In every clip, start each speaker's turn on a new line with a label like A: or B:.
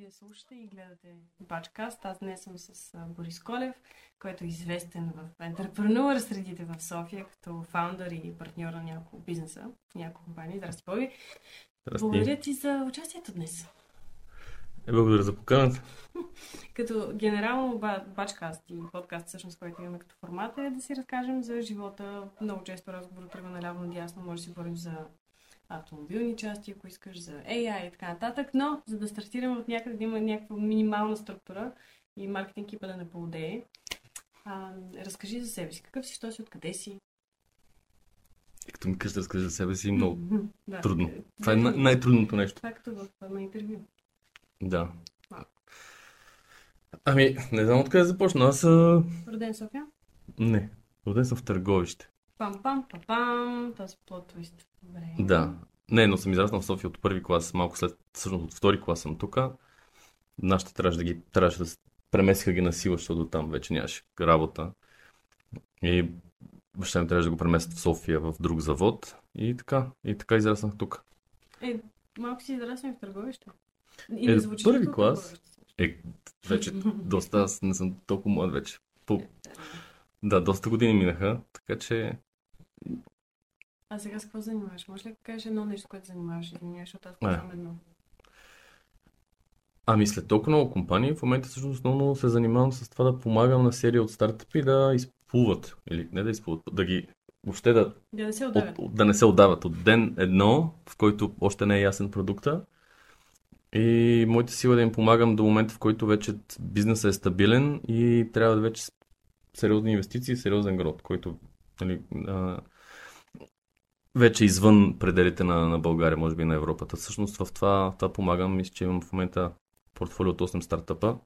A: Вие слушате и гледате Бачкаст. Аз днес съм с Борис Колев, който е известен в ентерпренуър средите в София, като фаундър и партньор на няколко бизнеса, няколко компании. Здрасти, Боби. Благодаря ти за участието днес.
B: Е, благодаря за поканата.
A: Като генерално бачкаст и подкаст, всъщност, който имаме като формат е да си разкажем за живота. Много често разговор тръгва наляво надясно, може да си говорим за автомобилни части, ако искаш, за AI и така нататък, но за да стартираме от някъде да има някаква минимална структура и маркетинг екипа да не поудее, а, разкажи за себе си. Какъв си, що си, откъде си?
B: И като ми кажеш да разкажи за себе си, много да. трудно. Това е най-трудното нещо.
A: Това е като в на интервю.
B: Да. Ами, не знам откъде започна. Аз.
A: Роден София?
B: Не. Роден съм в Търговище.
A: Пам, пам, пам, пам. Този плод твист. Добре.
B: Да. Не, но съм израснал в София от първи клас, малко след, всъщност от втори клас съм тук. Нашите трябваше да ги, трябваше да преместиха ги на сила, защото там вече нямаше работа. И баща ми трябваше да го преместят в София в друг завод. И така, и така израснах тук.
A: Е, малко си израснал в търговище.
B: И е, звучи първи клас. Е, вече доста, аз не съм толкова млад вече. По... Е, да, доста години минаха, така че
A: а сега с какво занимаваш? Може ли да кажеш едно нещо, което занимаваш? Извинявай, защото аз казвам едно.
B: Ами след толкова много компании, в момента всъщност основно се занимавам с това да помагам на серия от стартъпи да изплуват. Или не да изплуват, да ги въобще да,
A: да, не се отдават.
B: От, да не се отдават. От ден едно, в който още не е ясен продукта. И моята сила е да им помагам до момента, в който вече бизнесът е стабилен и трябва да вече сериозни инвестиции, сериозен грот, който нали, а, вече извън пределите на, на България, може би на Европата. Всъщност в това, това помагам. Мисля, че имам в момента портфолио от 8 стартъпа.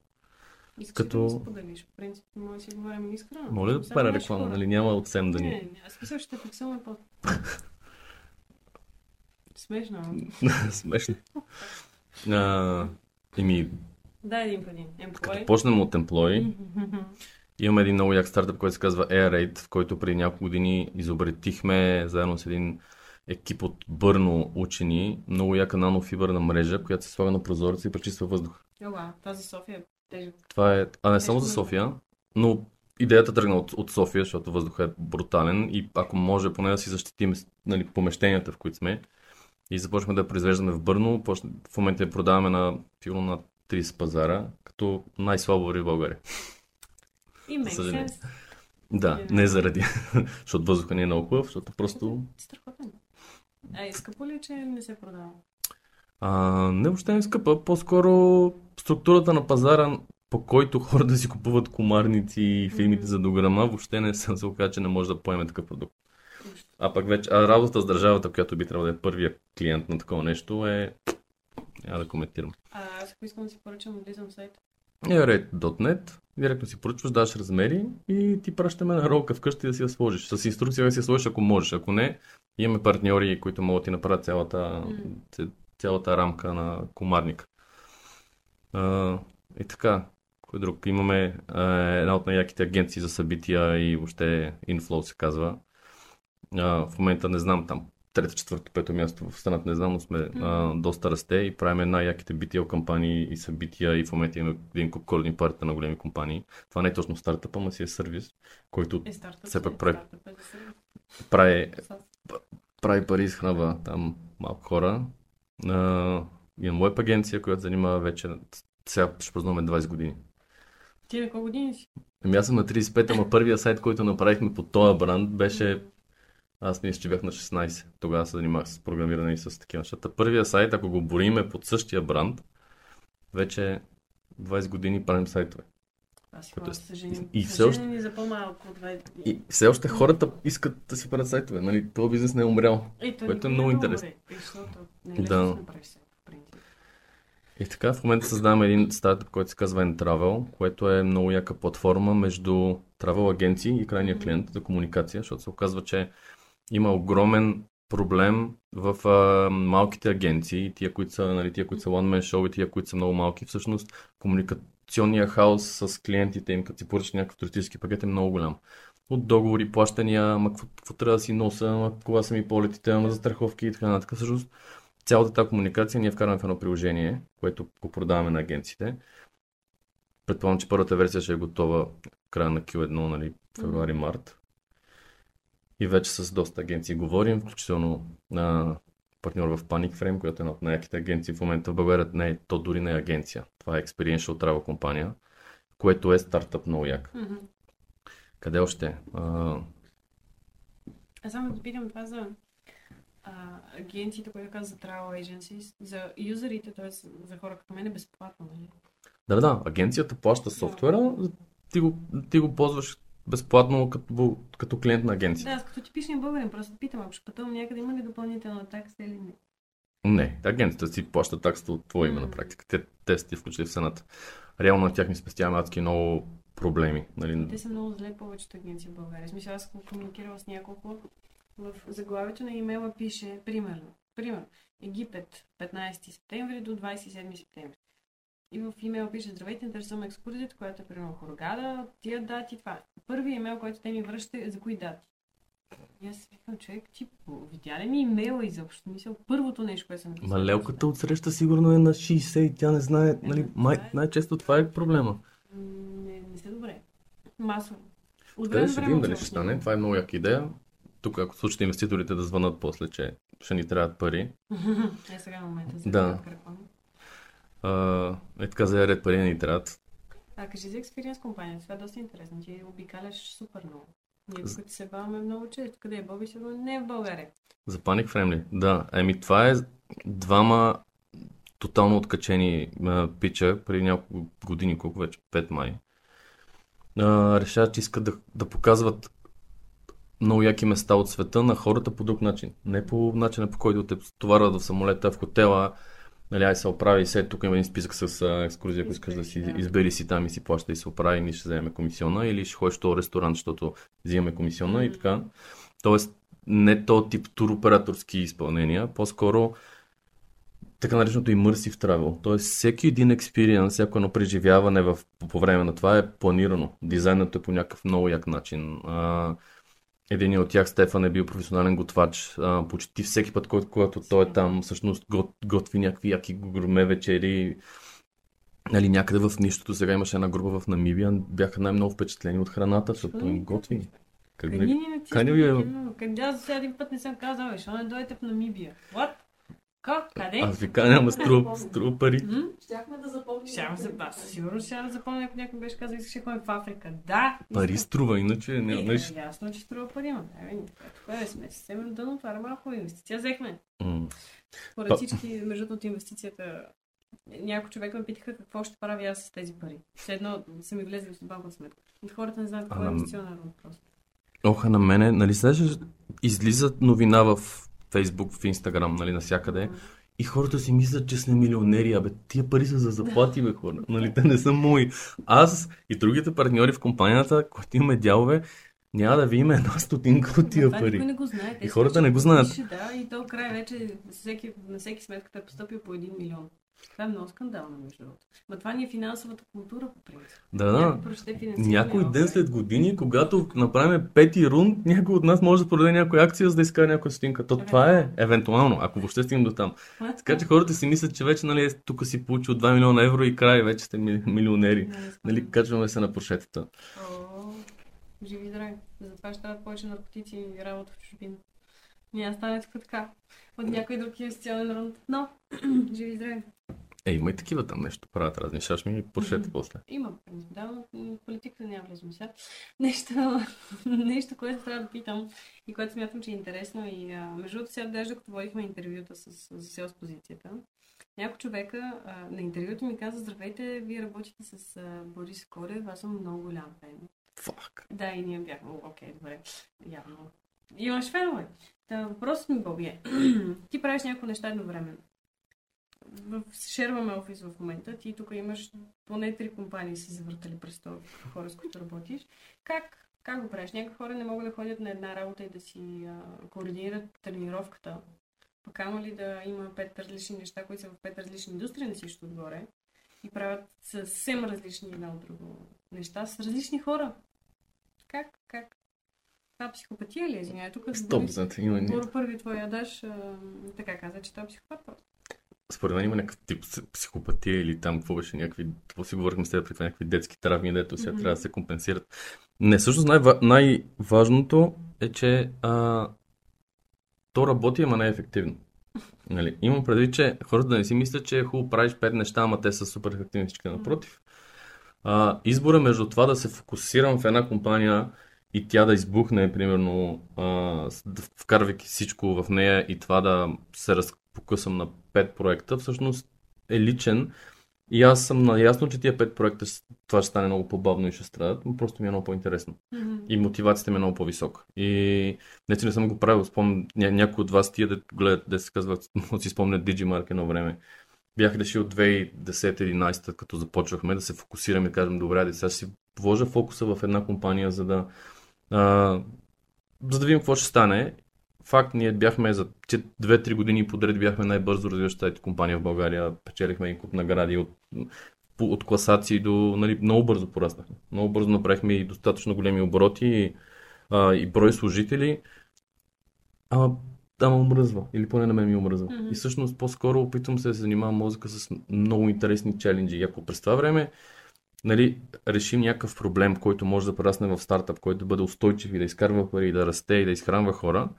A: Искаш като... да споделиш? В принцип, може да си говорим искрено.
B: Моля да пара реклама, нали? Няма от 7 да ни.
A: Не, не, аз мисля, ще фиксуваме по... Смешно.
B: Смешно. а, еми...
A: Да, един по един.
B: Като почнем от Employee, Имаме един много як стартъп, който се казва AirRate, в който преди няколко години изобретихме заедно с един екип от Бърно учени много яка нанофибърна мрежа, която се слага на прозореца и пречиства въздух.
A: Ела, това за София е
B: Това е, а не само за София, но идеята тръгна от, от София, защото въздухът е брутален и ако може поне да си защитим нали, помещенията, в които сме. И започнахме да я произвеждаме в Бърно. В момента я продаваме на, на 30 пазара, като най-слабо в България.
A: И make
B: Да, не заради, защото въздуха не е много хубав, защото просто...
A: Страхотен. А, скъпо ли, е, че не се продава?
B: А, не въобще не е скъпа, по-скоро структурата на пазара, по който хората да си купуват комарници и филмите за дограма, въобще не съм се оказа, че не може да поеме такъв продукт. А пък вече, а работата с държавата, която би трябвало да е първия клиент на такова нещо е... Няма да коментирам.
A: А аз ако искам да си поръчам, влизам в сайта.
B: Airrate.net, директно си поръчваш, даш размери и ти пращаме на ролка вкъщи да си я сложиш. С инструкция да си я сложиш, ако можеш. Ако не, имаме партньори, които могат да ти направят цялата, цялата рамка на комарник. А, и така, кой друг? Имаме а, една от най-яките агенции за събития и въобще Inflow се казва. А, в момента не знам там трето, четвърто, пето място в страната, не знам, но сме mm-hmm. а, доста расте и правим най-яките BTL кампании и събития и в момента имаме един коледни партия на големи компании. Това не е точно стартъп, ама си е сервис, който
A: е,
B: все пак прави, е прави, прави пари, изхранва там малко хора. А, имам веб агенция, която занимава вече, сега ще празнуваме 20 години.
A: Ти на колко години си?
B: Ами аз съм на 35, ама първия сайт, който направихме по този бранд, беше аз мисля, че бях на 16. Тогава се занимах с програмиране и с такива нещата. Първия сайт, ако го бориме под същия бранд, вече 20 години правим сайтове.
A: Аз Което е... женим.
B: И все още...
A: за по-малко от 20
B: И все още хората искат да си правят сайтове. Нали? Това бизнес не е умрял.
A: И
B: което е много интересно.
A: Е, да.
B: И така, в момента създаваме един стартъп, който се казва Entravel, което е много яка платформа между travel агенции и крайния клиент за комуникация, защото се оказва, че има огромен проблем в а, малките агенции, тия, които са, нали, тия, които са one-man show и тия, които са много малки. Всъщност, комуникационния хаос с клиентите им, като си поръчат някакъв туристически пакет е много голям. От договори, плащания, ма какво, трябва да си носа, ма кога са ми полетите, ама за страховки и така нататък. Всъщност, цялата тази комуникация ние вкарваме в едно приложение, което го продаваме на агенциите. Предполагам, че първата версия ще е готова в края на Q1, нали, февруари-март. И вече с доста агенции говорим, включително на партньор в Panic Frame, която е една от най-яките агенции в момента в България. Не, то дори не е агенция. Това е Experiential Travel компания, което е стартъп много як.
A: Мгм.
B: Къде още? А,
A: А само да питам това за а, агенциите, които казват за travel agencies, за юзерите, т.е. за хора като мен е безплатно, нали?
B: да, да, агенцията плаща софтуера, ти го, ти го ползваш безплатно като, като клиент на агенцията.
A: Да, аз като типичния българин, просто питам, ако ще пътувам някъде, има ли допълнителна такса или не?
B: Не, агенцията си плаща таксата от твое име на практика. Те, те сте включили в цената. Реално на тях ми спестяваме адски много проблеми. Нали?
A: Те са много зле повечето агенции в България. Смисъл, аз съм комуникирала с няколко. В заглавието на имейла пише, примерно, примерно, Египет, 15 септември до 27 септември. И в имейл пише, здравейте, интересуваме екскурзията, която е примерно Хургада, тия дати, това. Първият имейл, който те ми връщат е за кои дати. И аз си викам, човек, ти видя ли ми имейла изобщо? Мисля, първото нещо, което съм написала.
B: Ма лелката отсреща сигурно е на 60 и тя не знае. Нали,
A: Ема,
B: май,
A: е.
B: най-често това е проблема.
A: Не, не се добре. Масово. От време
B: ще видим дали ще стане. Това е много яка идея. Тук, ако случите инвеститорите да звънат после, че ще ни трябват пари.
A: Е, сега е момента за
B: Да.
A: кратка реклама.
B: А, е така за ред пари ни трябват.
A: А, кажи за експириенс компания. Това е доста интересно. Ти обикаляш супер много. Ние тук се баваме много често. Къде е Боби? Сигурно не е в България.
B: За Panic Friendly. Да, еми това е двама тотално откачени а, пича преди няколко години, колко вече, 5 май. А, решават, че искат да, да показват много яки места от света на хората по друг начин. Не по начина по който те товарват в самолета, в хотела, нали, ай се оправи, се тук има един списък с а, екскурзия, ако искаш да си
A: Да.
B: избери си там и си плаща и се оправи, ние ще вземем комисиона, или ще ходиш в този ресторант, защото взимаме комисиона и
A: Мгм.
B: така. Тоест, не то тип туроператорски изпълнения, по-скоро така нареченото immersive travel. Тоест, всеки един експириенс, всяко едно преживяване в, по време на това е планирано. Дизайнът е по някакъв много як начин. А, един от тях, Стефан, е бил професионален готвач. А, почти всеки път, който, когато той е там, всъщност гот, готви някакви яки гурме вечери. Нали, някъде в нищото. Сега имаше една група в Намибия. Бяха най-много впечатлени от храната, защото им готви. Как
A: Къде
B: не... Къде ви е?
A: Къде аз сега един път не съм казал, бе, защо не дойдете в Намибия? What? Как? Къде?
B: Аз ви кажа, няма струва, струва пари.
C: Щяхме да запомним.
A: Ще се бас. Сигурно ще да запомня, ако някой беше казал, искаше да ходим в Африка. Да!
B: Пари
A: искам.
B: струва, иначе не,
A: Е,
B: не,
A: е, ясно, че струва пари, ма. Е, тук е, сме съвсем дъно, това е малко инвестиция взехме.
B: М.
A: Поред
B: Па-
A: всички, между другото, инвестицията, някои човека ме питаха какво ще правя аз с тези пари. Все едно са ми влезли в банкова сметка. Хората не знаят какво е инвестиционен просто.
B: Оха, на мене, нали знаеш, излизат новина в Фейсбук, в Инстаграм, нали, навсякъде. И хората си мислят, че сме милионери. Абе, тия пари са за заплати, бе, хора. Нали, те не са мои. Аз и другите партньори в компанията, които имаме дялове, няма да видим една стотинка от тия пари.
A: не го знае. Те
B: И хората не го знаят.
A: Да, и то край вече всеки, на всеки сметката е поступил по 1 милион. Това е много скандално, между другото. Ма това ни е финансовата култура, по принцип.
B: Да, да.
A: Някой
B: ден след години, когато направим пети рунд, някой от нас може да продаде някоя акция, за да изкара някоя стотинка. То това е евентуално, ако въобще стигнем до там. Така че хората си мислят, че вече нали, тук си получил 2 милиона евро и край, вече сте ми- милионери. Нали, качваме се на прошетата.
A: О, Живи здрави. Затова ще трябват повече наркотици и работа в чужбина. Няма стане тук така. От някой друг инвестиционен рунд. Но, живи и здрави.
B: Е, има и такива там нещо правят разни шашми и прошета после.
A: Има, да, но политиката няма влизаме сега. Нещо, нещо, което трябва да питам и което смятам, че е интересно и а, между другото сега даже като водихме интервюта с, с селс позицията, някой човека а, на интервюто ми каза, здравейте, вие работите с а, Борис Колев, аз съм много голям фен.
B: Фак.
A: Да, и ние бяхме, «О, окей, добре, явно. Имаш фенове. Та, въпросът ми, Боби, е, ти правиш някои неща едновременно. В, шерваме офис в момента, ти тук имаш поне три компании са завъртали през това хора, с които работиш. Как, как го правиш? Някои хора не могат да ходят на една работа и да си а, координират тренировката. Пък ама ли да има пет различни неща, които са в пет различни индустрии на всичко отгоре и правят съвсем различни една от друго неща с различни хора. Как? Как? Това психопатия ли е? Извинявай, тук...
B: 100% има ни.
A: Първо първи твой ядаш, така каза, че той е психопат просто.
B: Според мен има някакъв тип психопатия или там какво беше някакви, какво си говорихме с теб някакви детски травми, дето сега
A: Мгм.
B: трябва да се компенсират. Не, всъщност най- най-важното е, че а, то работи, ама не е ефективно. Нали? Имам предвид, че хората да не си мислят, че е хубаво правиш пет неща, ама те са супер ефективни всички. Напротив. А, избора между това да се фокусирам в една компания и тя да избухне, примерно, а, да вкарвайки всичко в нея и това да се разпокъсам на пет проекта, всъщност е личен. И аз съм наясно, че тия пет проекта това ще стане много по-бавно и ще страдат, но просто ми е много по-интересно.
A: Мгм.
B: И мотивацията ми е много по-висока. И не, че не съм го правил, спомням, ня, някой от вас тия да гледат, да се казва, да си спомнят Digimark едно време. Бях решил 2010-2011, като започвахме да се фокусираме и да кажем, добре, айде, сега ще си вложа фокуса в една компания, за да, а, за да видим какво ще стане. Факт, ние бяхме за 2-3 години подред бяхме най-бързо развиващата компания в България. Печелихме и куп награди от, от класации до, нали, много бързо пораснахме. Много бързо направихме и достатъчно големи обороти и, а, и брой служители. Ама, ама омръзва. Или поне на мен ми омръзва.
A: Мгм.
B: И всъщност по-скоро опитвам се да се занимавам мозъка с много интересни челенджи. И ако през това време нали, решим някакъв проблем, който може да прерасне в стартъп, който да бъде устойчив и да изкарва пари, да расте и да изхранва хора,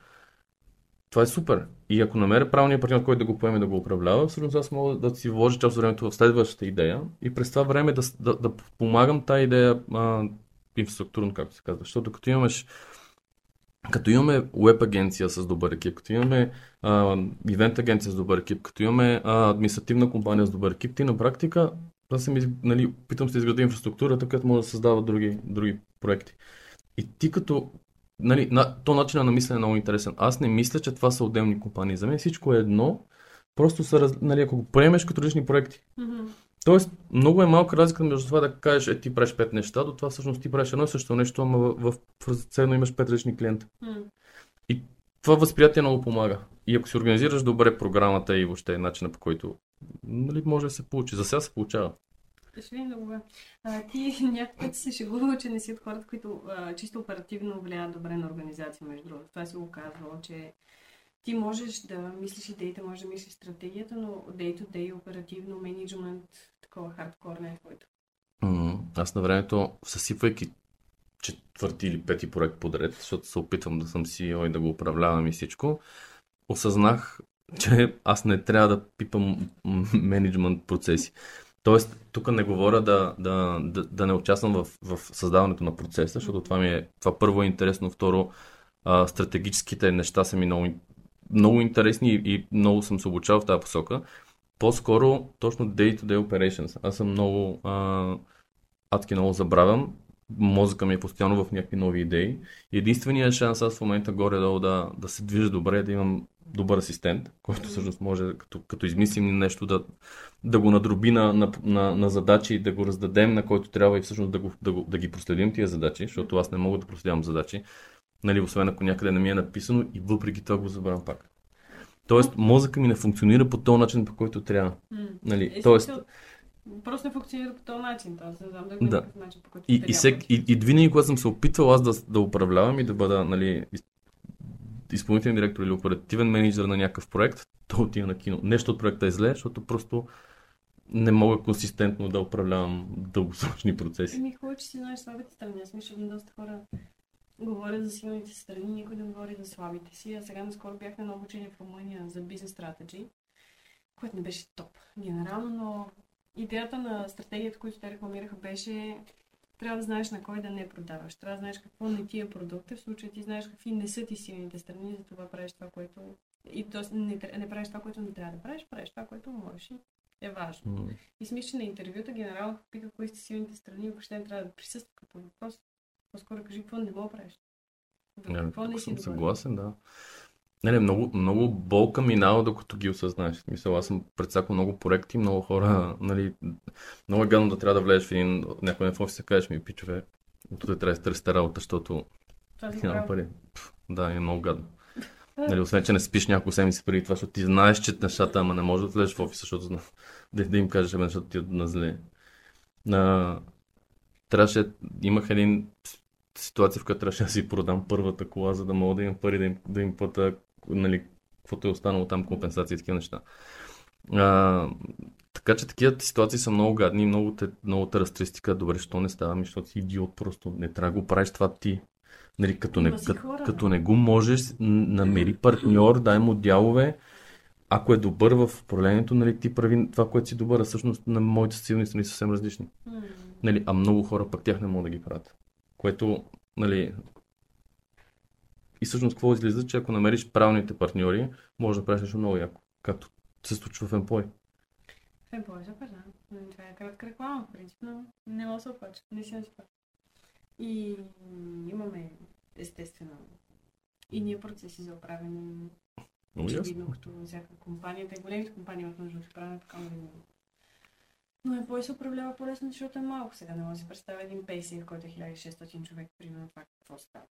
B: това е супер. И ако намеря правилния партньор, който да го поеме да го управлява, всъщност аз мога да си вложа част от времето в следващата идея и през това време да, да, да помагам тази идея а, инфраструктурно, както се казва. Защото като имаш като имаме веб агенция с добър екип, като имаме ивент агенция с добър екип, като имаме а, административна компания с добър екип, ти на практика аз из- нали, питам се да изградя инфраструктурата, където може да създава други, други проекти. И ти като, нали, на, то начинът на мислене е много интересен. Аз не мисля, че това са отделни компании. За мен всичко е едно, просто са, раз- нали, ако го приемеш като различни проекти.
A: Мгм.
B: Тоест, много е малка разлика между това да кажеш, е, ти правиш пет неща, до това всъщност ти правиш едно и също нещо, ама в, в, в имаш пет различни клиента.
A: М.
B: Това възприятие много помага. И ако си организираш добре програмата и въобще начина по който нали, може да се получи. За сега се получава.
A: Ще видим да го бъде. А, ти някакъв път се шегувал, че не си от хората, които а, чисто оперативно влияят добре на организация, между другото. Това си го казвало, че ти можеш да мислиш идеите, можеш да мислиш стратегията, но day to day, оперативно, менеджмент, такова хардкор не е твоето.
B: Аз на времето, съсипвайки четвърти или пети проект подред, защото се опитвам да съм CEO и да го управлявам и всичко, осъзнах, че аз не трябва да пипам менеджмент процеси. Тоест, тук не говоря да, да, да, да не участвам в, в създаването на процеса, защото това ми е, това първо е интересно, второ, а, стратегическите неща са ми много, много интересни и, много съм се обучавал в тази посока. По-скоро, точно day-to-day operations. Аз съм много, а, адски много забравям. Мозъка ми е постоянно в някакви нови идеи. Единственият шанс аз в момента горе-долу да, да се движа добре, е да имам добър асистент, който всъщност може, като, като измислим нещо, да, да го надроби на, на, на, на задачи, да го раздадем на който трябва и всъщност да, го, да, го, да ги проследим тия задачи, защото аз не мога да проследявам задачи, нали, освен ако някъде не ми е написано и въпреки това го забравям пак. Тоест, мозъка ми не функционира по този начин, по който трябва. Нали,
A: Е,
B: тоест,
A: Просто не функционира по този начин. Тоест, не знам да го
B: Да.
A: начин, по който
B: И, и, сек, и, и винаги, когато съм се опитвал аз да, да управлявам и да бъда нали, изпълнителен директор или оперативен менеджер на някакъв проект, то отива на кино. Нещо от проекта е зле, защото просто не мога консистентно да управлявам дългосрочни процеси.
A: Еми, хубаво, че си знаеш слабите страни. Аз мисля, доста хора говорят за силните си страни, никой не говори за слабите си. А сега наскоро бях на едно обучение в Румъния за бизнес стратеджи, което не беше топ генерално, но идеята на стратегията, която те рекламираха, беше трябва да знаеш на кой да не продаваш. Трябва да знаеш какво не ти е продукта. В случая ти знаеш какви не са ти силните страни, затова правиш това, което... И т.е. Не, не правиш това, което не трябва да правиш, правиш това, което можеш. и Е важно.
B: М,
A: И смисля, че на интервюта генерално пита кои сте силните страни, въобще не трябва да присъства като въпрос. По-скоро кажи какво не мога правиш. В
B: Не,
A: какво не
B: тук
A: си
B: съм
A: добър.
B: съгласен, да. Не, не, много, много болка минава, докато ги осъзнаеш. Смисъл, аз съм предсакал много проекти, много хора, нали, много е гадно да трябва да влезеш в един, някой в офиса и кажеш ми, пичове, от тук трябва да търсите работа, защото няма пари. Пф, да, е много гадно. Нали, освен, че не спиш няколко седмици преди това, защото ти знаеш, че нещата, ама не можеш да влезеш в офиса, защото зна- да, да им кажеш, защото ти е на зле. На... Трябваше, имах един ситуация, в която трябваше да си продам първата кола, за да мога да имам пари да им, да им плата, нали, каквото е останало там, компенсации и такива неща. А, така че такива ситуации са много гадни и много те, много те разтристика. Добре, що не става ми, защото си идиот, просто не трябва да го правиш това ти. Нали, като, не, като,
A: хора,
B: като не го можеш, намери партньор, дай му дялове. Ако е добър в управлението, нали, ти прави това, което си добър, а всъщност на моите силни страни съвсем различни. Нали, а много хора пък тях не могат да ги правят. Което, нали, и всъщност какво излиза, че ако намериш правилните партньори, може да правиш нещо много яко. Както се случва в Employ.
A: В Employ е супер, да. Това е кратка реклама, в принцип, но не мога да се оплача. Не си супер. И имаме, естествено, и ние процеси за управление. Очевидно, като всяка компания, те големите компании в нужда правим така много. Но Employ се управлява по-лесно, защото е малко. Сега не може да си представя един пейсинг, който е 1600 човек, примерно това какво става.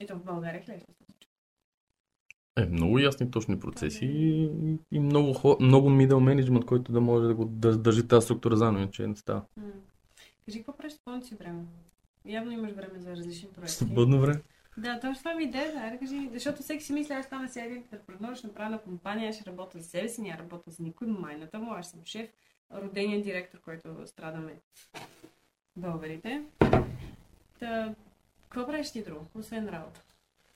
A: И то в България е 1600 човек.
B: Е, много ясни точни процеси и, и много, много middle management, който да може да го да, държи тази структура заедно, иначе не става.
A: Кажи, какво правиш с си време? Явно имаш време за различни проекти.
B: Свободно време.
A: Да, точно това ми идея, да, кажи, защото всеки си мисли, аз стана сега един предпреднор, ще направя на компания, ще работя за себе си, няма работя за никой, майната му, аз съм шеф, родения директор, който страдаме българите. Та, какво правиш ти друго, освен работа?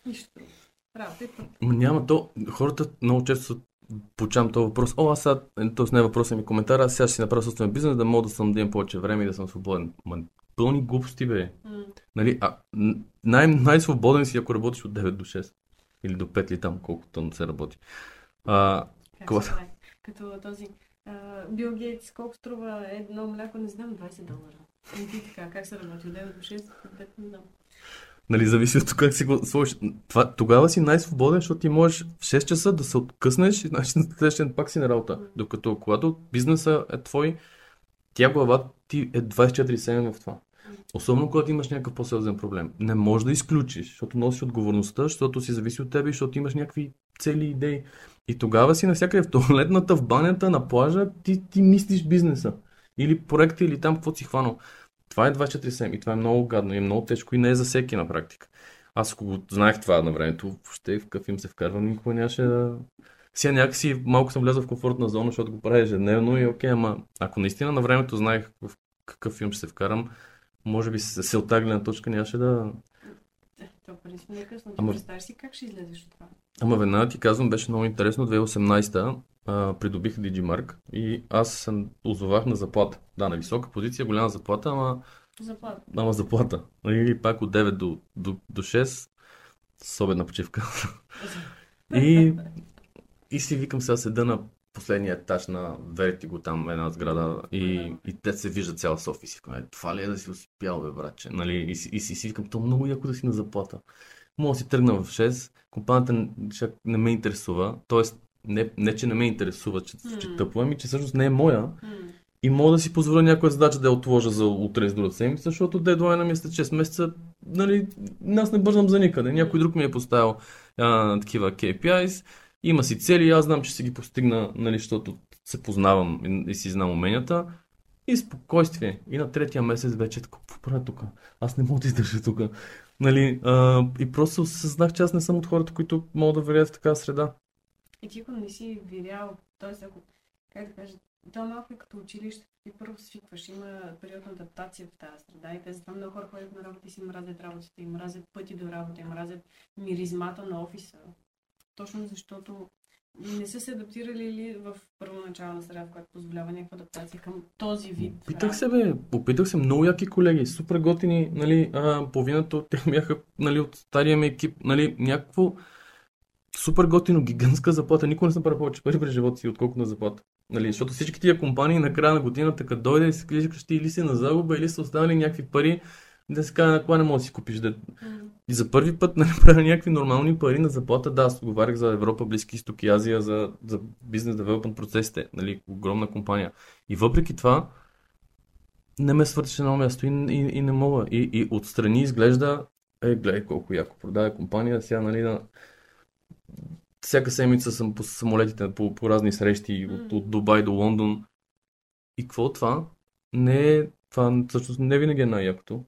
A: Нищо друго. Работа и път.
B: Няма то. Хората много често получавам този въпрос. О, аз сега, т.е. не е въпросът ми коментар, аз сега ще си направя собствен бизнес, да мога да съм да имам повече време и да съм свободен. Ма, пълни глупости, бе. Нали, а, най- най-свободен си, ако работиш от 9 до 6. Или до 5 или там, колкото не се работи. А,
A: Как прави? Като този а, Бил Гейтс, колко струва едно мляко, не знам, 20 долара. И така, как се работи? От 9 до 6, от 5, не знам.
B: Нали, зависи от как си го сложиш. Това, тогава си най-свободен, защото ти можеш в 6 часа да се откъснеш и значи на следващия пак си на работа. Докато когато бизнеса е твой, тя глава ти е 24-7 в това. Особено когато имаш някакъв по-сериозен проблем. Не можеш да изключиш, защото носиш отговорността, защото си зависи от тебе, защото имаш някакви цели идеи. И тогава си навсякъде в туалетната, в банята, на плажа, ти, ти мислиш бизнеса. Или проекта, или там, какво си хванал. Това е 24-7 и това е много гадно и е много тежко и не е за всеки на практика. Аз ако го знаех това на времето, въобще в какъв им се вкарвам, никога нямаше да... Сега някакси малко съм влязъл в комфортна зона, защото го правя ежедневно и окей, ама ако наистина на времето знаех в какъв филм ще се вкарам, може би с селта гледна точка нямаше да...
A: Е, То, принцип, не е късно.
B: Ама-
A: представяш си как ще излезеш от това?
B: Ама веднага ти казвам, беше много интересно. 2018-та а, придобих Digimark и аз се озовах на заплата. Да, на висока позиция, голяма заплата, ама,
A: Заплата.
B: ама заплата. Или пак от 9 до, до, до 6 с обедна почивка. И, и си викам сега седа на последния етаж на Vertigo, там една сграда и, и те се вижда цяла София. И си викам, е, това ли е да си успял, бе, братче? Нали? И, си- и, си, си викам, то много яко да си на заплата. Мога да си тръгна в 6, компанията н- ще не ме интересува, т.е. Не, не, че не ме интересува, че, че
A: М.
B: тъпо, ами че всъщност не е моя.
A: М.
B: И мога да си позволя някоя задача да я отложа за утре с другата седмица, защото дедлайна ми е след 6 месеца. Нали, аз не бързам за никъде. Някой друг ми е поставил а, такива KPIs. Има си цели аз знам, че ще ги постигна, нали, защото се познавам и, и си знам уменията. И спокойствие. И на третия месец вече какво правя тук? Аз не мога да издържа тук. Нали, а, и просто съзнах, че аз не съм от хората, които могат да варят в такава среда.
A: И ти ако не си видял, т.е. ако, как да кажа, то е малко и като училище, ти първо свикваш, има период на адаптация в тази среда и те затова много хора ходят на работа и си мразят работата, им мразят пъти до работа, им мразят миризмата на офиса. Точно защото не са се адаптирали ли в първоначална среда, в която позволява някаква адаптация към този вид.
B: Опитах се, бе, опитах се много яки колеги, супер готини, нали, а, половината от тях бяха, нали, от стария ми екип, нали, някакво супер готино, гигантска заплата. Никой не съм правил повече пари през живота си, отколкото на заплата. Нали, защото всички тия компании на края на годината, като дойде и се кликаш, ти или си на загуба, или са останали някакви пари, да се каже на кола не можеш да си купиш. Да...
A: М.
B: И за първи път нали, правя някакви нормални пари на заплата. Да, аз говорих за Европа, Близки изток и Азия, за, за бизнес девелопмент процесите, нали, огромна компания. И въпреки това, не ме свърши на място и, и, и не мога. И, и отстрани изглежда, е, гледай колко яко продава компания, сега, нали, на... Всяка седмица съм по самолетите по, по разни срещи, от, от Дубай до Лондон. И какво от това? Не е, това всъщност не винаги е най-якото.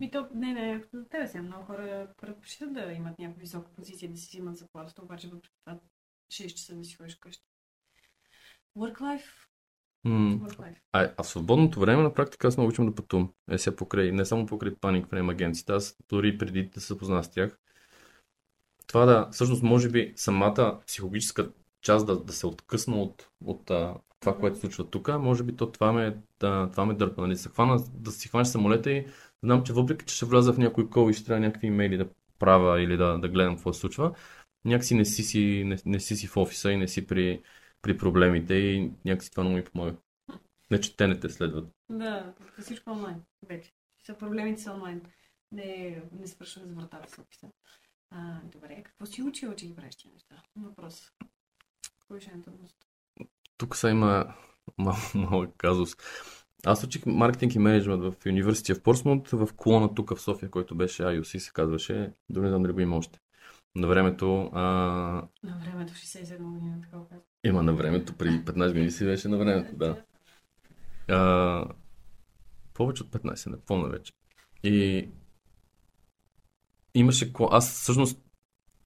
A: И то, не, не, тебе сега много хора предпочитат да имат някаква висока позиция, да си взимат заплатата, обаче въпреки това 6 часа да си ходиш вкъщи. Work life.
B: М.
A: Work life.
B: А, а в свободното време на практика аз много обичам да пътувам. Е, сега покрай, не само покрай паник време агенците, аз дори преди да се запозна с тях. Това да, всъщност, може би самата психологическа част да, да се откъсна от, от а, това, което се случва тук, може би то това ме, да, това ме дърпа. Нали? Се хвана, да си хванеш самолета и знам, че въпреки, че ще вляза в някой кол и ще трябва някакви имейли да правя или да, да гледам какво се случва, някакси не си, си, не, не си си в офиса и не си при, при проблемите и някакси това много ми помага. Не, че те не те следват.
A: Да, всичко онлайн. Вече. Са проблемите са онлайн. Не, не свършваме с вратата с офиса. А, добре, какво си учила, че ги правиш тези неща? Въпрос. Повишение трудност.
B: Тук са има мал, малък казус. Аз учих маркетинг и менеджмент в University of Portsmouth, в клона тук в София, който беше IOC, се казваше. Дори не знам дали го има още. На времето, а,
A: На времето 67 години, такова казвам.
B: има на времето, преди 15 години си беше на времето, да. А, повече от 15, не помня вече. И имаше... Аз всъщност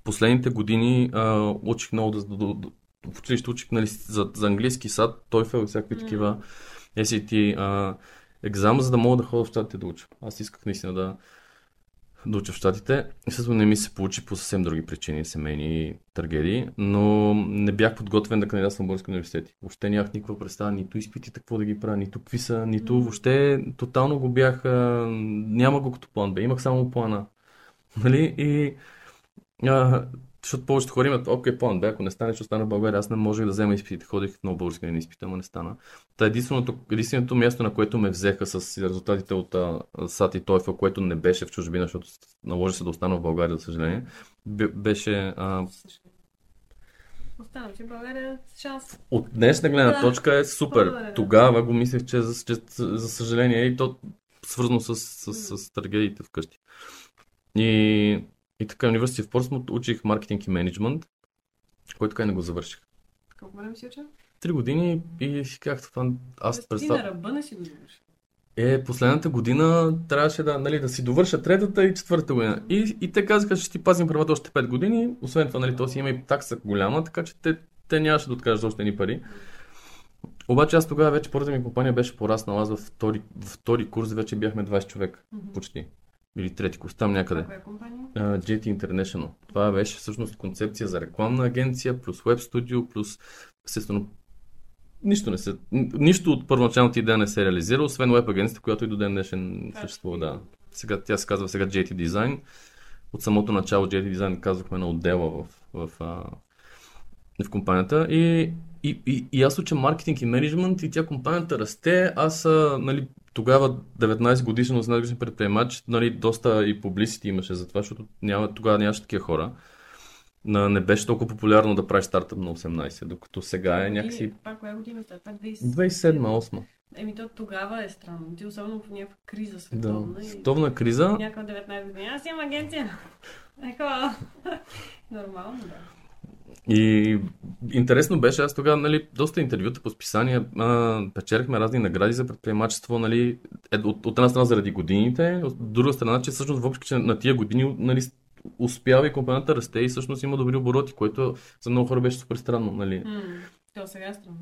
B: последните години а, учих много да, да, да, в училище учих нали, за, за английски сад, TOEFL и всякакви
A: М.
B: такива SAT а, екзам, за да мога да ходя в щатите да уча. Аз исках наистина да, да уча в щатите. Естествено не ми се получи по съвсем други причини, семейни трагедии, но не бях подготвен да кандидатствам в български университети. Въобще нямах никаква представа, нито изпитите какво да ги правя, нито какви са, нито
A: М.
B: въобще тотално го бях, няма го като план Б, имах само плана. Нали? И а, защото повечето хора имат, окей, план Б, ако не стане, ще остана в България. Аз не можех да взема изпитите. Ходих много български на изпита, но не стана. Та единственото, единственото място, на което ме взеха с резултатите от а, САТ и TOEFL, което не беше в чужбина, защото наложи се да остана в България, за съжаление, бе- беше а.
A: Останам, че България шанс.
B: от днешна гледна
A: Да.
B: точка е супер.
A: Да.
B: Тогава го мислех, че за, че, за съжаление и то свързано с, с, с, с трагедиите вкъщи. И, и така, University в Портсмут учих маркетинг и менеджмент, който така и не го завърших.
A: Колко време си учил?
B: Три години и казах това, аз
A: Тоест, Ти на ръба не си го завършил.
B: Е, последната година трябваше да, нали, да си довърша третата и четвъртата година. И, и те казаха, че ще ти пазим правата още 5 години. Освен това, нали, то си има и такса голяма, така че те, те нямаше да откажат още ни пари. Обаче аз тогава вече първата ми компания беше пораснала. Аз във втори, във втори курс вече бяхме 20 човека.
A: Мгм.
B: Почти. Или трети курс, там някъде.
A: Коя е компания?
B: Uh, JT International. Това беше всъщност концепция за рекламна агенция, плюс веб студио, плюс естествено нищо не се, нищо от първоначалната идея не се реализира, освен веб агенцията, която и до ден днешен
A: Това
B: съществува.
A: е.
B: Да. Сега, тя се казва сега JT Design. От самото начало JT Design казвахме на отдела в, в, а, в компанията и, и, и, и аз уча маркетинг и менеджмент и тя компанията расте. Аз а, нали, тогава 19 годишен, 18 годишен предприемач, нали, доста и публисити имаше за това, защото няма, тогава нямаше такива хора. На, не беше толкова популярно да правиш стартъп на 18, докато сега е някакси
A: Пак коя година сте? Това
B: 2007-2008.
A: Еми то тогава е странно. Ти особено в някаква криза
B: Да,
A: световна. и
B: световна криза.
A: Някаква 19 години. Аз имам агенция. Еко. Нормално, да.
B: И интересно беше, аз тогава, нали, доста интервюта по списания, а, печелихме разни награди за предприемачество, нали, е, от, от една страна заради годините, от друга страна, че всъщност въпреки, че на тия години, нали, успява и компанията расте и всъщност има добри обороти, което за много хора беше супер странно, нали.
A: М, То сега е странно.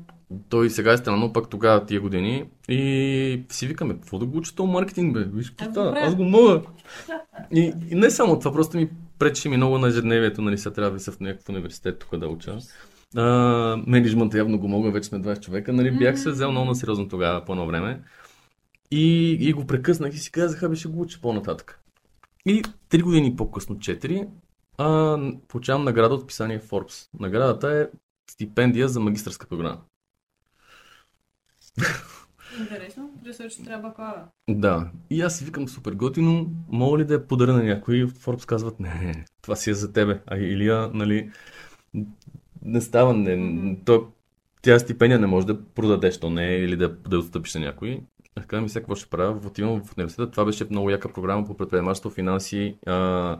B: Той сега е странно, пък тогава тия години и си викаме, какво да го уча този маркетинг, бе? Виж какво
A: правя.
B: аз го мога. И, и не само това, просто ми пречи ми много на ежедневието, нали, сега трябва да са в някакъв университет тук да уча. А, менеджмента явно го мога, вече сме 20 човека, нали, бях се взел много на сериозно тогава, по едно време. И, и го прекъснах и си казах, абе ще го уча по-нататък. И три години по-късно, 4, а, получавам награда от писание Forbes. Наградата е стипендия за магистърска програма.
A: Интересно. Пресър, че трябва бакалавър.
B: Да. И аз си викам супер готино, мога ли да я подаря на някой? Forbes казват, не, това си е за тебе. А Илия, нали, не става, не, то, тя стипендия не може да продадеш, то не е, или да, да отстъпиш на някой. Така ми се, какво ще правя? Отивам в университета. Това беше много яка програма по предприемачество, финанси, а,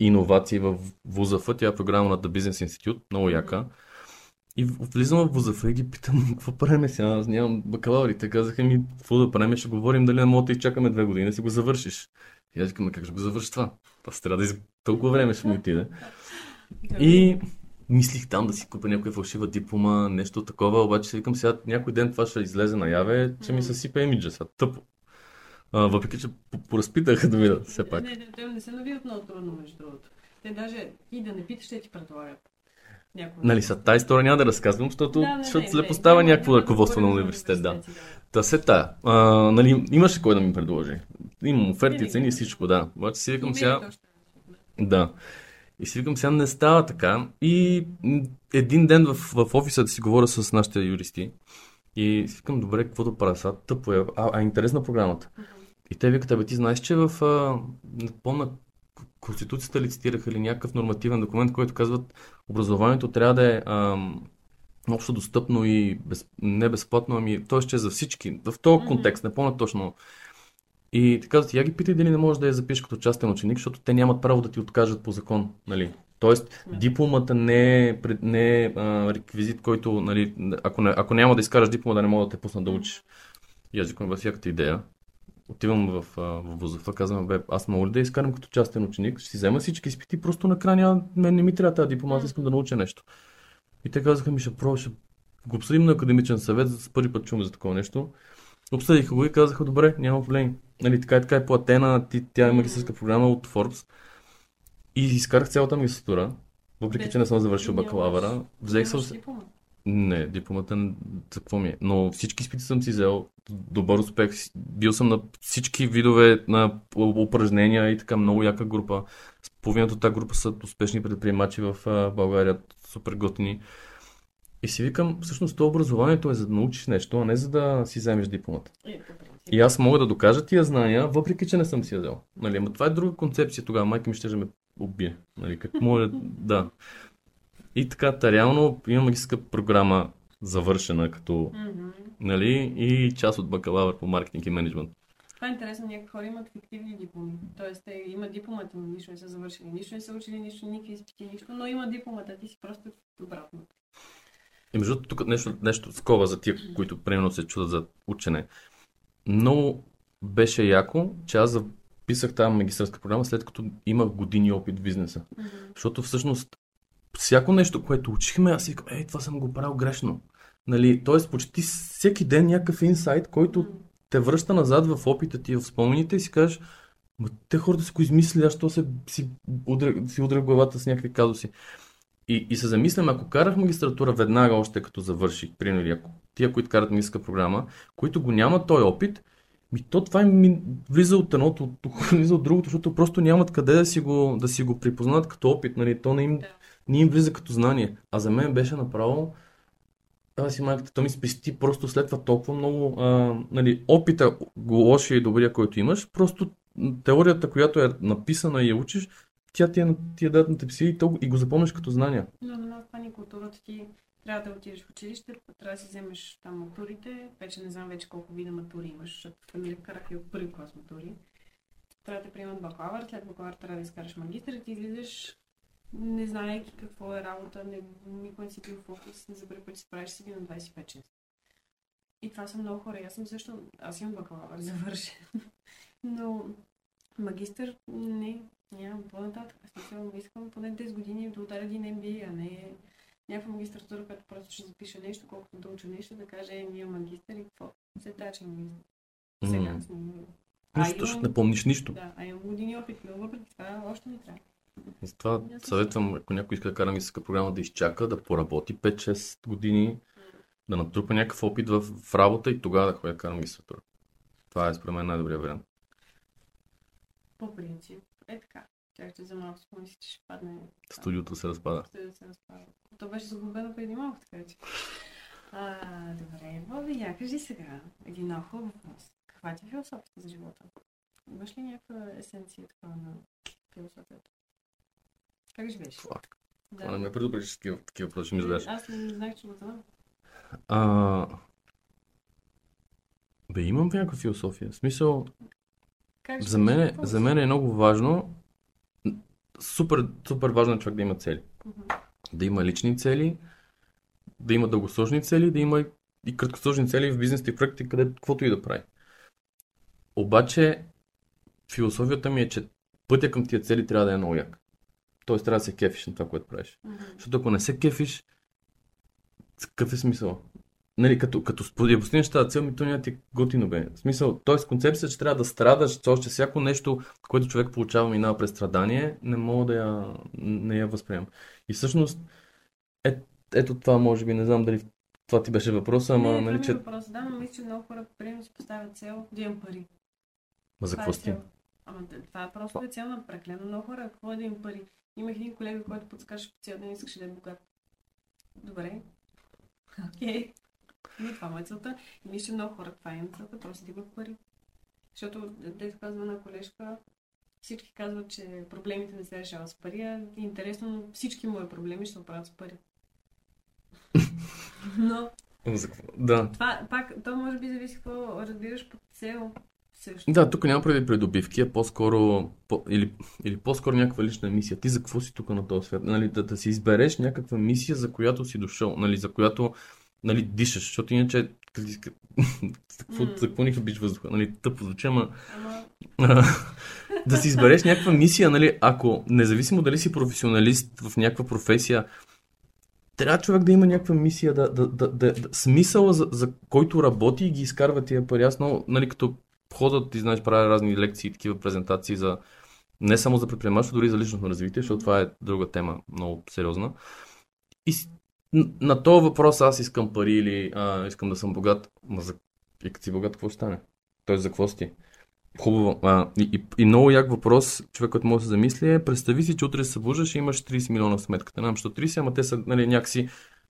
B: иновации в ВУЗАФ. Тя е програма на The Business Institute, много яка. И влизам в ВУЗАФ и ги питам, какво правим сега? Аз нямам бакалаври. Те казаха ми, какво да правим? Ще говорим дали не мога да изчакаме две години да си го завършиш. И аз викам, как ще го завърши това? Аз трябва да из... толкова време ще ми отиде. И мислих там да си купя някоя фалшива диплома, нещо такова, обаче викам сега някой ден това ще излезе наяве, че ми съсипе имиджа сега. Тъпо. А, въпреки, че поразпитаха да видят все пак.
A: Не, не, те не се навиват много трудно, между другото. Те даже и да не питаш, ще ти предлагат. Някой.
B: Нали, са тази история няма да разказвам, защото,
A: Да,
B: защото
A: не, не,
B: поставя
A: няма-
B: някакво ръководство на университет, да. Та се тая. А, нали, имаше кой да ми предложи. Имам оферти, цени и всичко, да. Обаче си викам сега... Да. И си викам, сега не става така. И един ден в, в офиса да си говоря с нашите юристи. И си викам, добре, какво да правя сега? Тъпо е. А, а интересна програмата. И те викат, абе ти знаеш, че в... А, не помня, Конституцията ли цитираха или някакъв нормативен документ, който казват, образованието трябва да е ам, общо достъпно и без, не безплатно, ами т.е. че е за всички. В този контекст, не помня точно. И така казват, я ги питай дали не можеш да я запишеш като частен ученик, защото те нямат право да ти откажат по закон. Нали? Тоест, дипломата не е, не е а, реквизит, който, нали, ако, не, ако няма да изкараш диплома, да не мога да те пуснат да учиш. И аз викам, идея. Отивам в, в Вузова, казвам, бе, аз мога ли да изкарам като частен ученик? Ще си взема всички изпити, просто накрая няма, мен не ми трябва тази диплома, аз искам да науча нещо. И те казаха ми, ще пробвам, ще го обсъдим на академичен съвет, за първи път чуваме за такова нещо. Обсъдиха го и казаха, добре, няма проблем. Нали, така и така е платена, ти, тя е магистрска програма от Forbes. И изкарах цялата магистратура, въпреки че не съм завършил бакалавъра. Взех
A: диплома.
B: Не, дипломата за какво ми е. Но всички изпити съм си взел. Добър успех. Бил съм на всички видове на упражнения и така много яка група. Половината от тази група са успешни предприемачи в България. Супер готини. И си викам, всъщност това образованието е за да научиш нещо, а не за да си вземеш дипломата.
A: Е.
B: И аз мога да докажа тия знания, въпреки че не съм си я взел. Нали, ама това е друга концепция тогава. Майка ми ще ме убие. Нали, как може да. И така, та, реално имам магическа програма завършена като,
A: Мгм.
B: нали, и част от бакалавър по маркетинг и менеджмент.
A: Това е интересно, някои хора имат фиктивни дипломи. Тоест, те имат дипломата, но нищо не са завършили, нищо не са учили, нищо, никакви изпити, нищо, но има дипломата, ти си просто обратно.
B: И между другото, тук нещо, нещо скова за тия, които примерно се чудат за учене. Много беше яко, че аз записах тази магистърска програма след като имах години опит в бизнеса. Защото всъщност всяко нещо, което учихме, аз си викам, ей, това съм го правил грешно. Нали, тоест почти всеки ден някакъв инсайт, който те връща назад в опита ти, в спомените и си кажеш, Ма те хората са го измислили, аз що се си удря, си удря главата с някакви казуси. И, и се замислям, ако карах магистратура веднага, още като завърших, примерно, ако тия, които карат магистърска програма, които го нямат този опит, ми то това им влиза от едното, от, влиза от другото, защото просто нямат къде да си го, да си го припознат като опит, нали, то не им. не им влиза като знание. А за мен беше направо, аз си майката, то ми спести просто след това толкова много, а, нали, опита, лошия и добрия, който имаш, просто теорията, която е написана и я учиш, тя ти, е, ти я дадат на теб си и, и го запомняш като знания.
A: Но на това ни е културата ти трябва да отидеш в училище, трябва да си вземеш там матурите, вече не знам вече колко вида матури имаш, защото фамилия вкарах и от първи клас матури. Трябва да приемат бакалавър, след бакалавър трябва да изкараш магистър и ти излизаш не знаейки какво е работа, не, никой не си бил в офис, не за първи път си правиш си на 25-6. И това са много хора. Аз съм също, аз имам бакалавър завършен. Но магистър не, нямам по-нататък. Смисъл, искам поне 10 години да ударя един MBA, а не някаква магистратура, която просто ще запиша нещо, колкото да уча нещо, да каже, е, ние магистър и какво? Се тача магистър. Сега
B: М.
A: съм.
B: Нищо, защото не помниш нищо.
A: Да, а имам години опит, но въпреки това още ми трябва.
B: И Затова съветвам, ако някой иска да кара мисълска програма, да изчака, да поработи 5-6 години, да натрупа някакъв опит в, в работа и тогава да ходи да кара магистратура. Това е според мен най-добрият вариант.
A: По принцип, е така. Чак че за малко си помислиш, че ще падне
B: Студиото се разпада.
A: ще да се разпада. То беше загубено преди малко, така че. А, добре, Боби, я кажи сега един много хубав въпрос. Каква ти е философията за живота? Имаш ли някаква есенция такава на философията? Как живееш?
B: Фак.
A: Да.
B: Това не ме предупреди, че такива, такива въпроси ми задаш.
A: Аз не знаех, че го знам.
B: А... Бе, имам някаква философия. В смисъл,
A: Как
B: за мен,
A: Какво
B: за мен е много важно, супер, супер важно е човек да има цели.
A: Мгм.
B: Да има лични цели, да има дългосрочни цели, да има и краткосрочни цели в бизнес и проекти, където каквото и да прави. Обаче, философията ми е, че пътя към тия цели трябва да е много як. Тоест трябва да се кефиш на това, което правиш.
A: Мгм.
B: Защото ако не се кефиш, какъв е смисъл? Нали, като, като я постигнеш тази цел, ми то няма ти е готино бе. В смисъл, т.е. концепция, че трябва да страдаш, че още всяко нещо, което човек получава, минава през страдание, не мога да я, не я възприемам. И всъщност, е, ето това може би, не знам дали това ти беше въпроса, ама,
A: не,
B: нали,
A: това
B: че...
A: е въпрос. Да, но мисля, че много хора примерно си поставят цел да имам пари.
B: Ма за
A: Това
B: какво
A: е. Ама това е просто е цел на преклено много хора. Какво е да имам пари? Имах един колега, който подскаше по цял ден искаше да е богат. Добре. Окей. Но това му е целта. И мисля, много хора това е им целта, просто да имат пари. Защото, дето казва на колежка, всички казват, че проблемите не се решават с пари, а интересно, но всички мои проблеми ще се оправят с пари. Но?
B: Да.
A: това пак, то може би зависи какво разбираш под цел също.
B: Да, тук няма преди придобивки, а по-скоро, по, или, или по-скоро някаква лична мисия. Ти за какво си тук на този свят? Нали, да, да си избереш някаква мисия, за която си дошъл, нали, за която нали, дишаш, защото иначе за какво,
A: М.
B: за какво ни хабиш въздуха? Нали, тъпо звучи, Ама, да си избереш някаква мисия, нали, ако независимо дали си професионалист в някаква професия, трябва човек да има някаква мисия, да, да, да, да, да смисъла за, за който работи и ги изкарва тия пари. Аз много, нали, като ходят, ти знаеш, правя разни лекции, такива презентации за не само за предприемачество, дори за личностно развитие, защото това е друга тема, много сериозна. И на този въпрос аз искам пари или а, искам да съм богат, ма за... и като си богат, какво стане? Тоест, за какво си? Хубаво. А, и, и, и много як въпрос, човек, който може да се замисли е, представи си, че утре се събуждаш и имаш 30 милиона в сметката. Не знам, защо 30, ама те са нали, някакси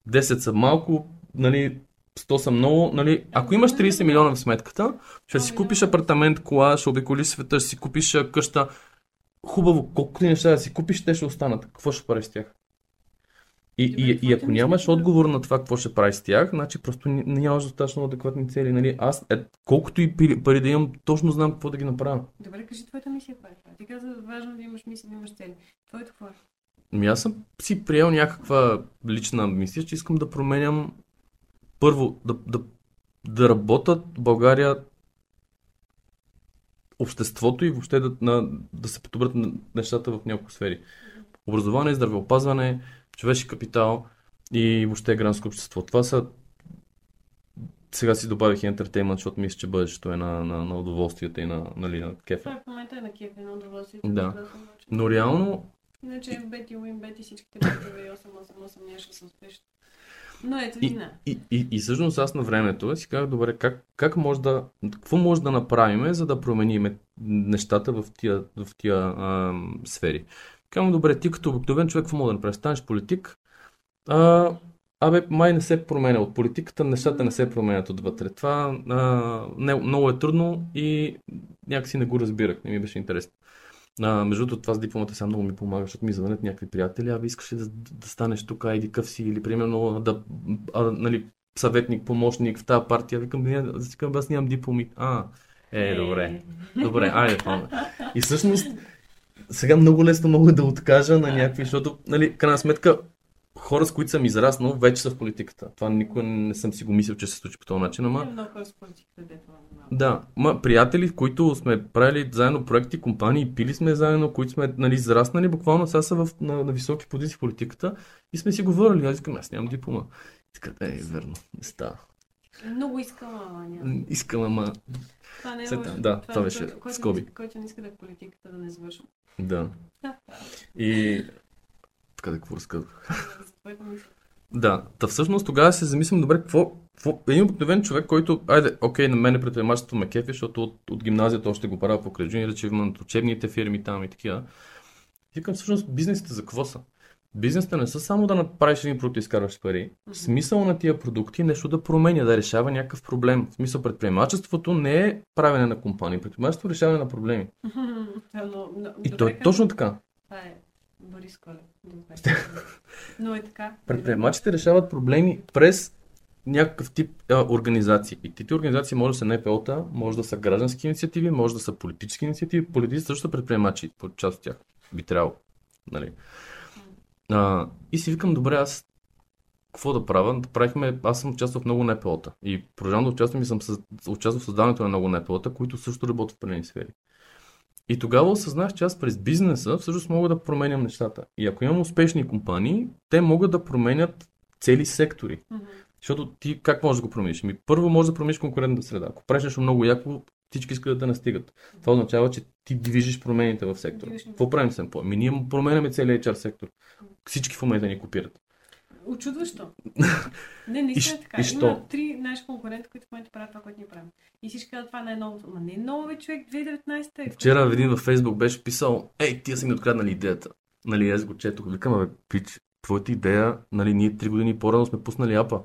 B: 10 са малко, нали, 100 са много. Нали. Ако имаш 30 милиона в сметката, ще си купиш апартамент, кола, ще обиколиш света, ще си купиш къща. Хубаво, колкото неща да си купиш, те ще останат. Какво ще правиш с тях? И,
A: Добре,
B: и, и ако нямаш отговор на това какво ще правиш с тях, значи просто нямаш достатъчно адекватни цели. Нали? Аз, е, колкото и пари, да имам, точно знам какво да ги направя.
A: добре, кажи твоята мисия каква е. Ти каза, важно да имаш мисия, да имаш цели. Твоето какво е?
B: Ами аз съм си приел някаква лична мисия, че искам да променям първо, да, да, да работят България обществото и въобще да, на, да се подобрят на- нещата в няколко сфери. Образование, здравеопазване, човешки капитал и въобще гражданско общество. Това са сега си добавих и ентертеймент, защото мисля, че бъдещето е на, на, на удоволствията и на, нали, на кефа.
A: Това е в момента е на кеф, едно удоволствие.
B: Да. Но реално
A: Иначе в Бети Уин, Бети всичките бетове 888 нямаше са успешни. Но ето
B: И,
A: вина.
B: и, и, и всъщност аз на времето си казах, добре, как, как може да, какво може да направим, за да променим нещата в тия, в тия а, сфери. Казвам, добре, ти като обикновен човек, какво мога да направиш? Станеш политик, а, абе, май не се променя от политиката, нещата не се променят отвътре. Това а, не, много е трудно и някакси не го разбирах, не ми беше интересно. А, между другото, това с дипломата сега много ми помага, защото ми звънят някакви приятели, абе искаш ли да, да станеш тук, айди къв си, или примерно да, а, нали, съветник, помощник в тази партия. Викам, не, викам, аз нямам дипломи. А, е, добре. Добре, айде, това. И всъщност, сега много лесно мога да откажа на някакви, защото, нали, крайна сметка, хора, с които съм израснал, вече са в политиката. Това никога не съм си го мислил, че се случи по този начин, ама...
A: Много хора с политиката, дето.
B: Да, ма приятели, които сме правили заедно проекти, компании, пили сме заедно, които сме нали, израснали, буквално сега са в, на, на високи позиции в политиката и сме си говорили. Аз искам, аз нямам диплома. Искат, е, верно, не става.
A: Много искам, ама няма.
B: Искам, ама...
A: Това не е лошо.
B: да, това
A: е
B: беше
A: който-
B: скоби.
A: Който не иска да е в политиката, да не завършва.
B: Да.
A: Да.
B: И... Така да какво разказвах. Да, та всъщност тогава се замислям, добре, какво, какво един обикновен човек, който, айде, окей, на мен предприемачеството ме кефи, защото от, от гимназията още го правя по кръжини, рече имам учебните фирми там и такива. И Викам, всъщност, бизнесите за какво са? Бизнесите не са само да направиш един продукт и изкарваш пари. Смисъл на тия продукти е нещо да променя, да решава някакъв проблем. В смисъл, предприемачеството не е правене на компании, предприемачеството е решаване на проблеми.
A: Е
B: И то е точно така.
A: Това е Борис Колев. Но е така.
B: Предприемачите решават проблеми през някакъв тип а, организации. И тези организации може да са НПО-та, може да са граждански инициативи, може да са политически инициативи. Политици също са предприемачи, по част от тях. Би трябвало. Нали? А, и си викам, добре, аз какво да правя? Правихме, аз съм участвал в много НПО-та. И продължавам да участвам и съм съ- участвал в създаването на много НПО-та, които също работят в определени сфери. И тогава осъзнах, че аз през бизнеса всъщност мога да променям нещата. И ако имам успешни компании, те могат да променят цели сектори.
A: Мгм.
B: Защото ти как можеш да го промениш? Ми, първо можеш да промениш конкурентната среда. Ако правиш нещо много яко, всички искат да те настигат. Това означава, че ти движиш промените в сектора. Какво правим с Ми ние променяме целият HR сектор. Всички в момента ни копират.
A: Очудващо. Не, наистина е така.
B: и
A: Има три наши конкуренти, които в момента правят това, което ние правим. И всички казват, това не е новото. Ма не е ново, бе, човек, 2019 е.
B: Вчера един във Фейсбук беше писал, ей, тия са ми откраднали идеята. Нали, аз го четох. Викам, бе, пич, твоята идея, нали, ние три години по-рано сме пуснали апа.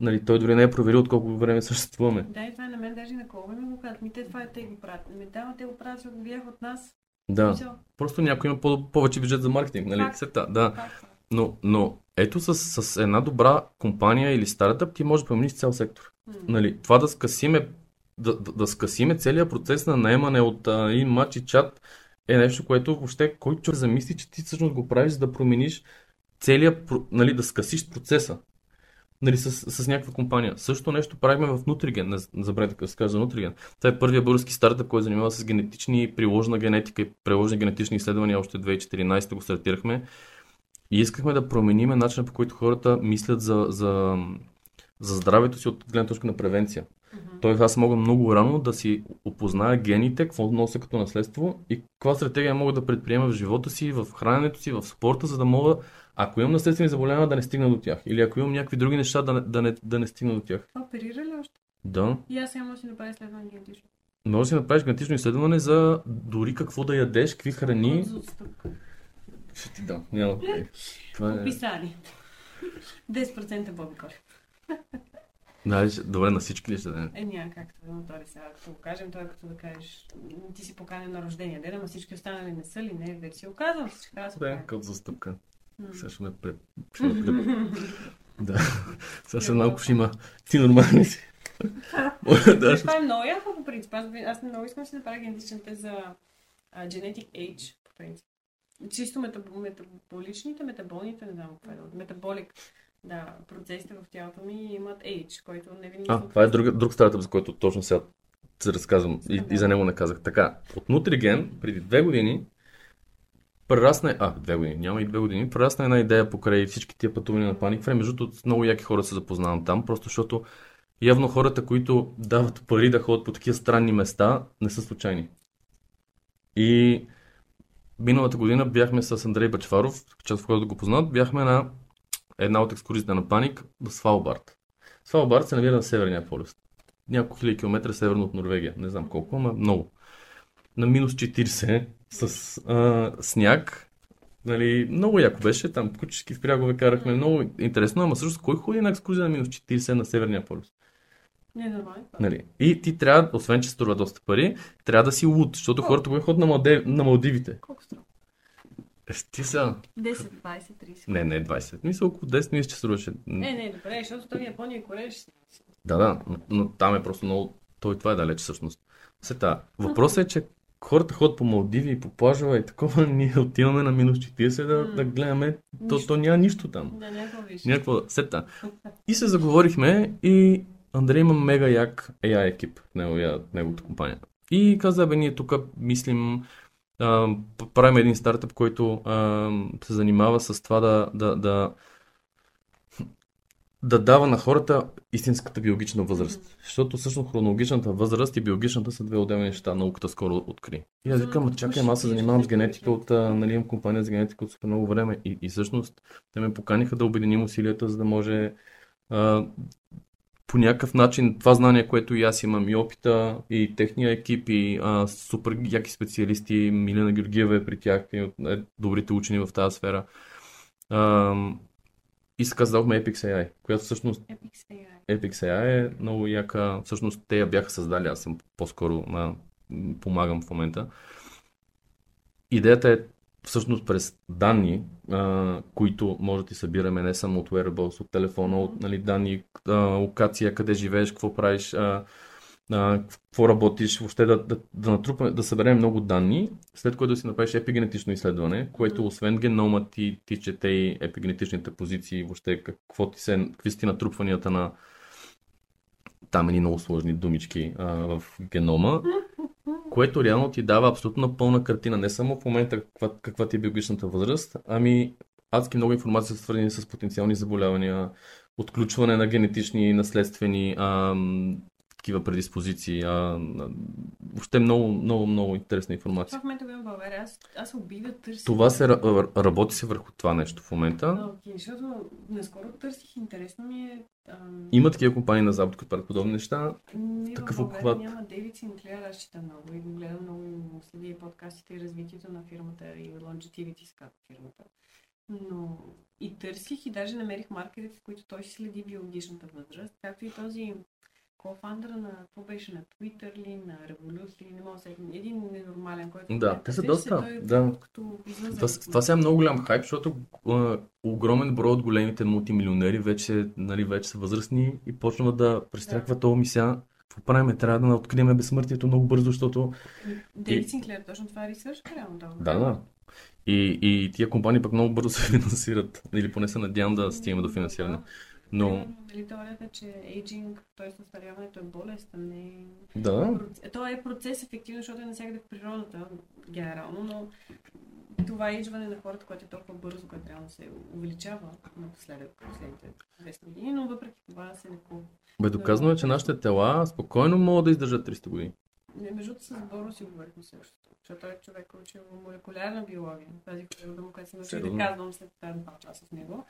B: Нали, той дори не е проверил от колко време съществуваме.
A: Да, и това е на мен даже на колко ми го казват. Ми те това е те го правят. Ми да, те го правят, защото видях от нас.
B: Да. Просто някой има по- повече бюджет за маркетинг, нали?
A: Факт.
B: Сета, да.
A: Факт.
B: Но, но ето с, с една добра компания или стартъп ти можеш да промениш цял сектор.
A: М.
B: Нали, това да скъсиме, да, да, да скъсиме целият процес на наемане от а, един матч и чат е нещо, което въобще кой човек замисли, че ти всъщност го правиш, за да промениш целият, нали, да скъсиш процеса. Нали, с, с някаква компания. Също нещо правихме в Nutrigen, не, не забравяйте да се за Nutrigen. Това е първият български стартъп, който занимава с генетични, приложна генетика и приложни генетични изследвания. Още 2014 го стартирахме. И искахме да променим начина по който хората мислят за, за, за здравето си от гледна точка на превенция.
A: Мгм.
B: Тоест аз мога много рано да си опозная гените, какво нося като наследство и каква стратегия мога да предприема в живота си, в храненето си, в спорта, за да мога, ако имам наследствени заболявания, да не стигна до тях. Или ако имам някакви други неща, да не, да не, да не стигна до тях.
A: Оперира ли още?
B: Да.
A: И аз сега мога да си направя изследване генетично.
B: Може да си направиш генетично изследване за дори какво да ядеш, какви храни.
A: Отстъпка.
B: Ще ти дам. Няма. Това е...
A: Описание. 10% Боби Колев.
B: Да, ще- добре, на всички ли ще дадем?
A: Е, няма как да но това сега, като го кажем, е като да кажеш, ти си поканен на рождения ден, ама всички останали не са ли, не, вече си оказвам, всички казват.
B: Да, като застъпка. Сега ще ме пред... Ще ме. Да. Сега след малко ще има ти нормални си. да, ще...
A: Това е много яко по принцип. Аз, аз много искам да си направя генетичен тест за genetic age, по принцип. Чисто метаб, метаболичните, метаболните, не знам какво е, метаболик, да, процесите в тялото ми имат age, който не винаги...
B: А, това е друг, друг стартъп, за който точно сега се разказвам и, и за него не казах. Така, от Nutrigen преди две години прерасна, а, две години, няма и две години, прерасна една идея покрай всички тия пътувания на Panic Frame. Между другото, много яки хора се запознавам там, просто защото явно хората, които дават пари да ходят по такива странни места, не са случайни. И миналата година бяхме с Андрей Бачваров, част в който го познат, бяхме на една от екскурзиите на Паник в Свалбард. Свалбард се намира на Северния полюс. Няколко хиляди километра северно от Норвегия. Не знам колко, ама много. На минус 40 с а, сняг. Нали, много яко беше. Там кучешки впрягове карахме. Много интересно. Ама също кой ходи на екскурзия на минус 40 на Северния полюс?
A: Не, нормално.
B: Нали? И ти трябва, освен че струва доста пари, трябва да си луд, защото хората го ходят на, Малдев, на Малдивите.
A: Колко струва?
B: Е, ти са...
A: 10, 20, 30.
B: Не, не 20. Мисля около 10 мисля, че струваше.
A: Не, не, добре, защото той Япония и Корея ще.
B: Да, да, но, но там е просто много... Той това е далеч всъщност. Сета. Въпросът е, че хората ходят по Малдиви и по плажове и такова, ние отиваме на минус 40 да,
A: М.
B: да гледаме, то,
A: Нищо.
B: то няма нищо там.
A: Да, някакво виж.
B: Някакво сета. И се заговорихме и Андрей има мега як AI екип неговия, неговата компания. И каза, бе, ние тук мислим, а, правим един стартъп, който а, се занимава с това да, да, да, да дава на хората истинската биологична възраст. Защото всъщност хронологичната възраст и биологичната са две отделни неща. Науката скоро откри. И аз викам, «Ма чакай, аз се занимавам с генетика от, нали, имам компания за генетика от супер много време. И, и всъщност те ме поканиха да обединим усилията, за да може а, по някакъв начин това знание, което и аз имам, и опита, и техния екип, и а, супер яки специалисти, Милена Георгиева е при тях, и от е, добрите учени в тази сфера. А, и се създадохме Epix AI, която всъщност
A: Epic AI.
B: AI е много яка. Всъщност те я бяха създали, аз съм по-скоро а, помагам в момента. Идеята е всъщност през данни, а, които може да ти събираме не само от wearables, от телефона, от нали, данни, а, локация, къде живееш, какво правиш, а, а, какво работиш, въобще да, да, да натрупаме, да съберем много данни, след което да си направиш епигенетично изследване, което освен генома ти, ти чете и епигенетичните позиции, въобще какво ти се, какви са натрупванията на там едни много сложни думички а, в генома. Което реално ти дава абсолютно пълна картина. Не само в момента каква, каква ти е биологичната възраст, ами адски много информация свързани с потенциални заболявания, отключване на генетични, наследствени, а, такива предиспозиции. А, въобще много, много, много интересна информация.
A: Това в момента го в България. Аз, аз убива търся.
B: Това се работи се върху това нещо в момента.
A: Окей, okay, защото наскоро търсих, интересно ми е... Ам...
B: Има такива компании на Запад, които правят подобни неща.
A: Не, Такъв в обхват. няма Дейвид Синклер, аз чета много и го гледам много и следи и подкастите и развитието на фирмата и longevity, как фирмата. Но и търсих и даже намерих маркерите, в които той следи биологичната възраст, както и този кофандъра на, какво беше, на Twitter ли, на Revolut ли, не мога да един ненормален, който...
B: Да, те са доста, той, да. Това, това сега е много голям хайп, защото а, огромен брой от големите мултимилионери вече, нали, вече са възрастни и почват да престрякват да. това ми сега. Какво правим? Трябва да открием безсмъртието много бързо, защото...
A: Дейвид и... Синклер, точно това е ресърш, реално
B: да. Да, да. И, и тия компании пък много бързо се финансират. Или поне се надявам да стигнем до финансиране. Но...
A: Нали, теорията, че ейджинг, т.е. остаряването е болест, а не...
B: Да.
A: То е процес ефективно, защото е навсякъде в природата, генерално, но това ейджване на хората, което е толкова бързо, което реално се увеличава напоследък, последните 200 години, но въпреки това се лекува.
B: Бе, доказано е, че нашите тела спокойно могат да издържат 300 години.
A: Не, между с Боро си говорихме също. Защото той е човек, учил молекулярна биология. Тази хвилина, която се научи да казвам след два часа с него.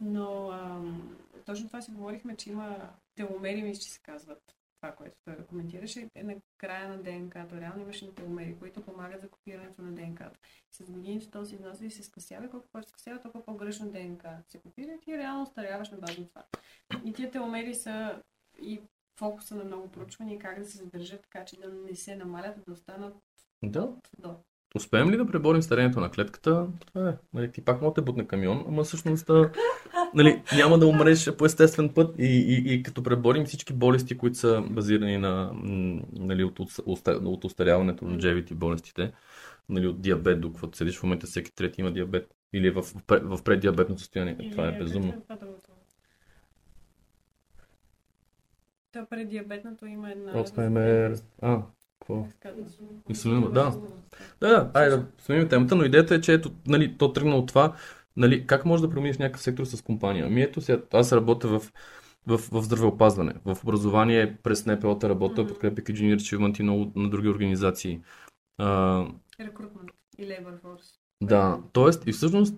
A: Но ам, точно това си говорихме, че има теломери, мисля, че се казват това, което той коментираше, е на края на ДНК-то. Реално имаше теломери, които помагат за копирането на ДНК-то. С годините този износ и се скъсява, колко повече скъсява, толкова по-грешно ДНК се копира и ти реално старяваш на база това. И тия теломери са и фокуса на много проучвания, как да се задържат така, че да не се намалят, да останат
B: да. до. Успеем ли да преборим старението на клетката, това е. Нали, ти пак мога да бутне камион, ама всъщност нали, няма да умреш по естествен път и, и, и като преборим всички болести, които са базирани на, нали, от, от, от устаряването на джевите болестите, нали, от диабет до каквото седиш в момента всеки трети има диабет или е в, в, преддиабетно състояние. Или това е, е безумно.
A: То пред диабетното има една...
B: Алцхаймер. А, какво? Инсулинова, да. Да, да, айде да сменим темата, но идеята е, че ето, нали, то тръгна от това, нали, как може да промениш някакъв сектор с компания? Ами ето сега, аз работя в, в, в здравеопазване, в образование през НПО-та работя, mm-hmm. подкрепяйки Junior Achievement и много на други организации.
A: Рекрутмент и Labor Force.
B: Да, т.е. и всъщност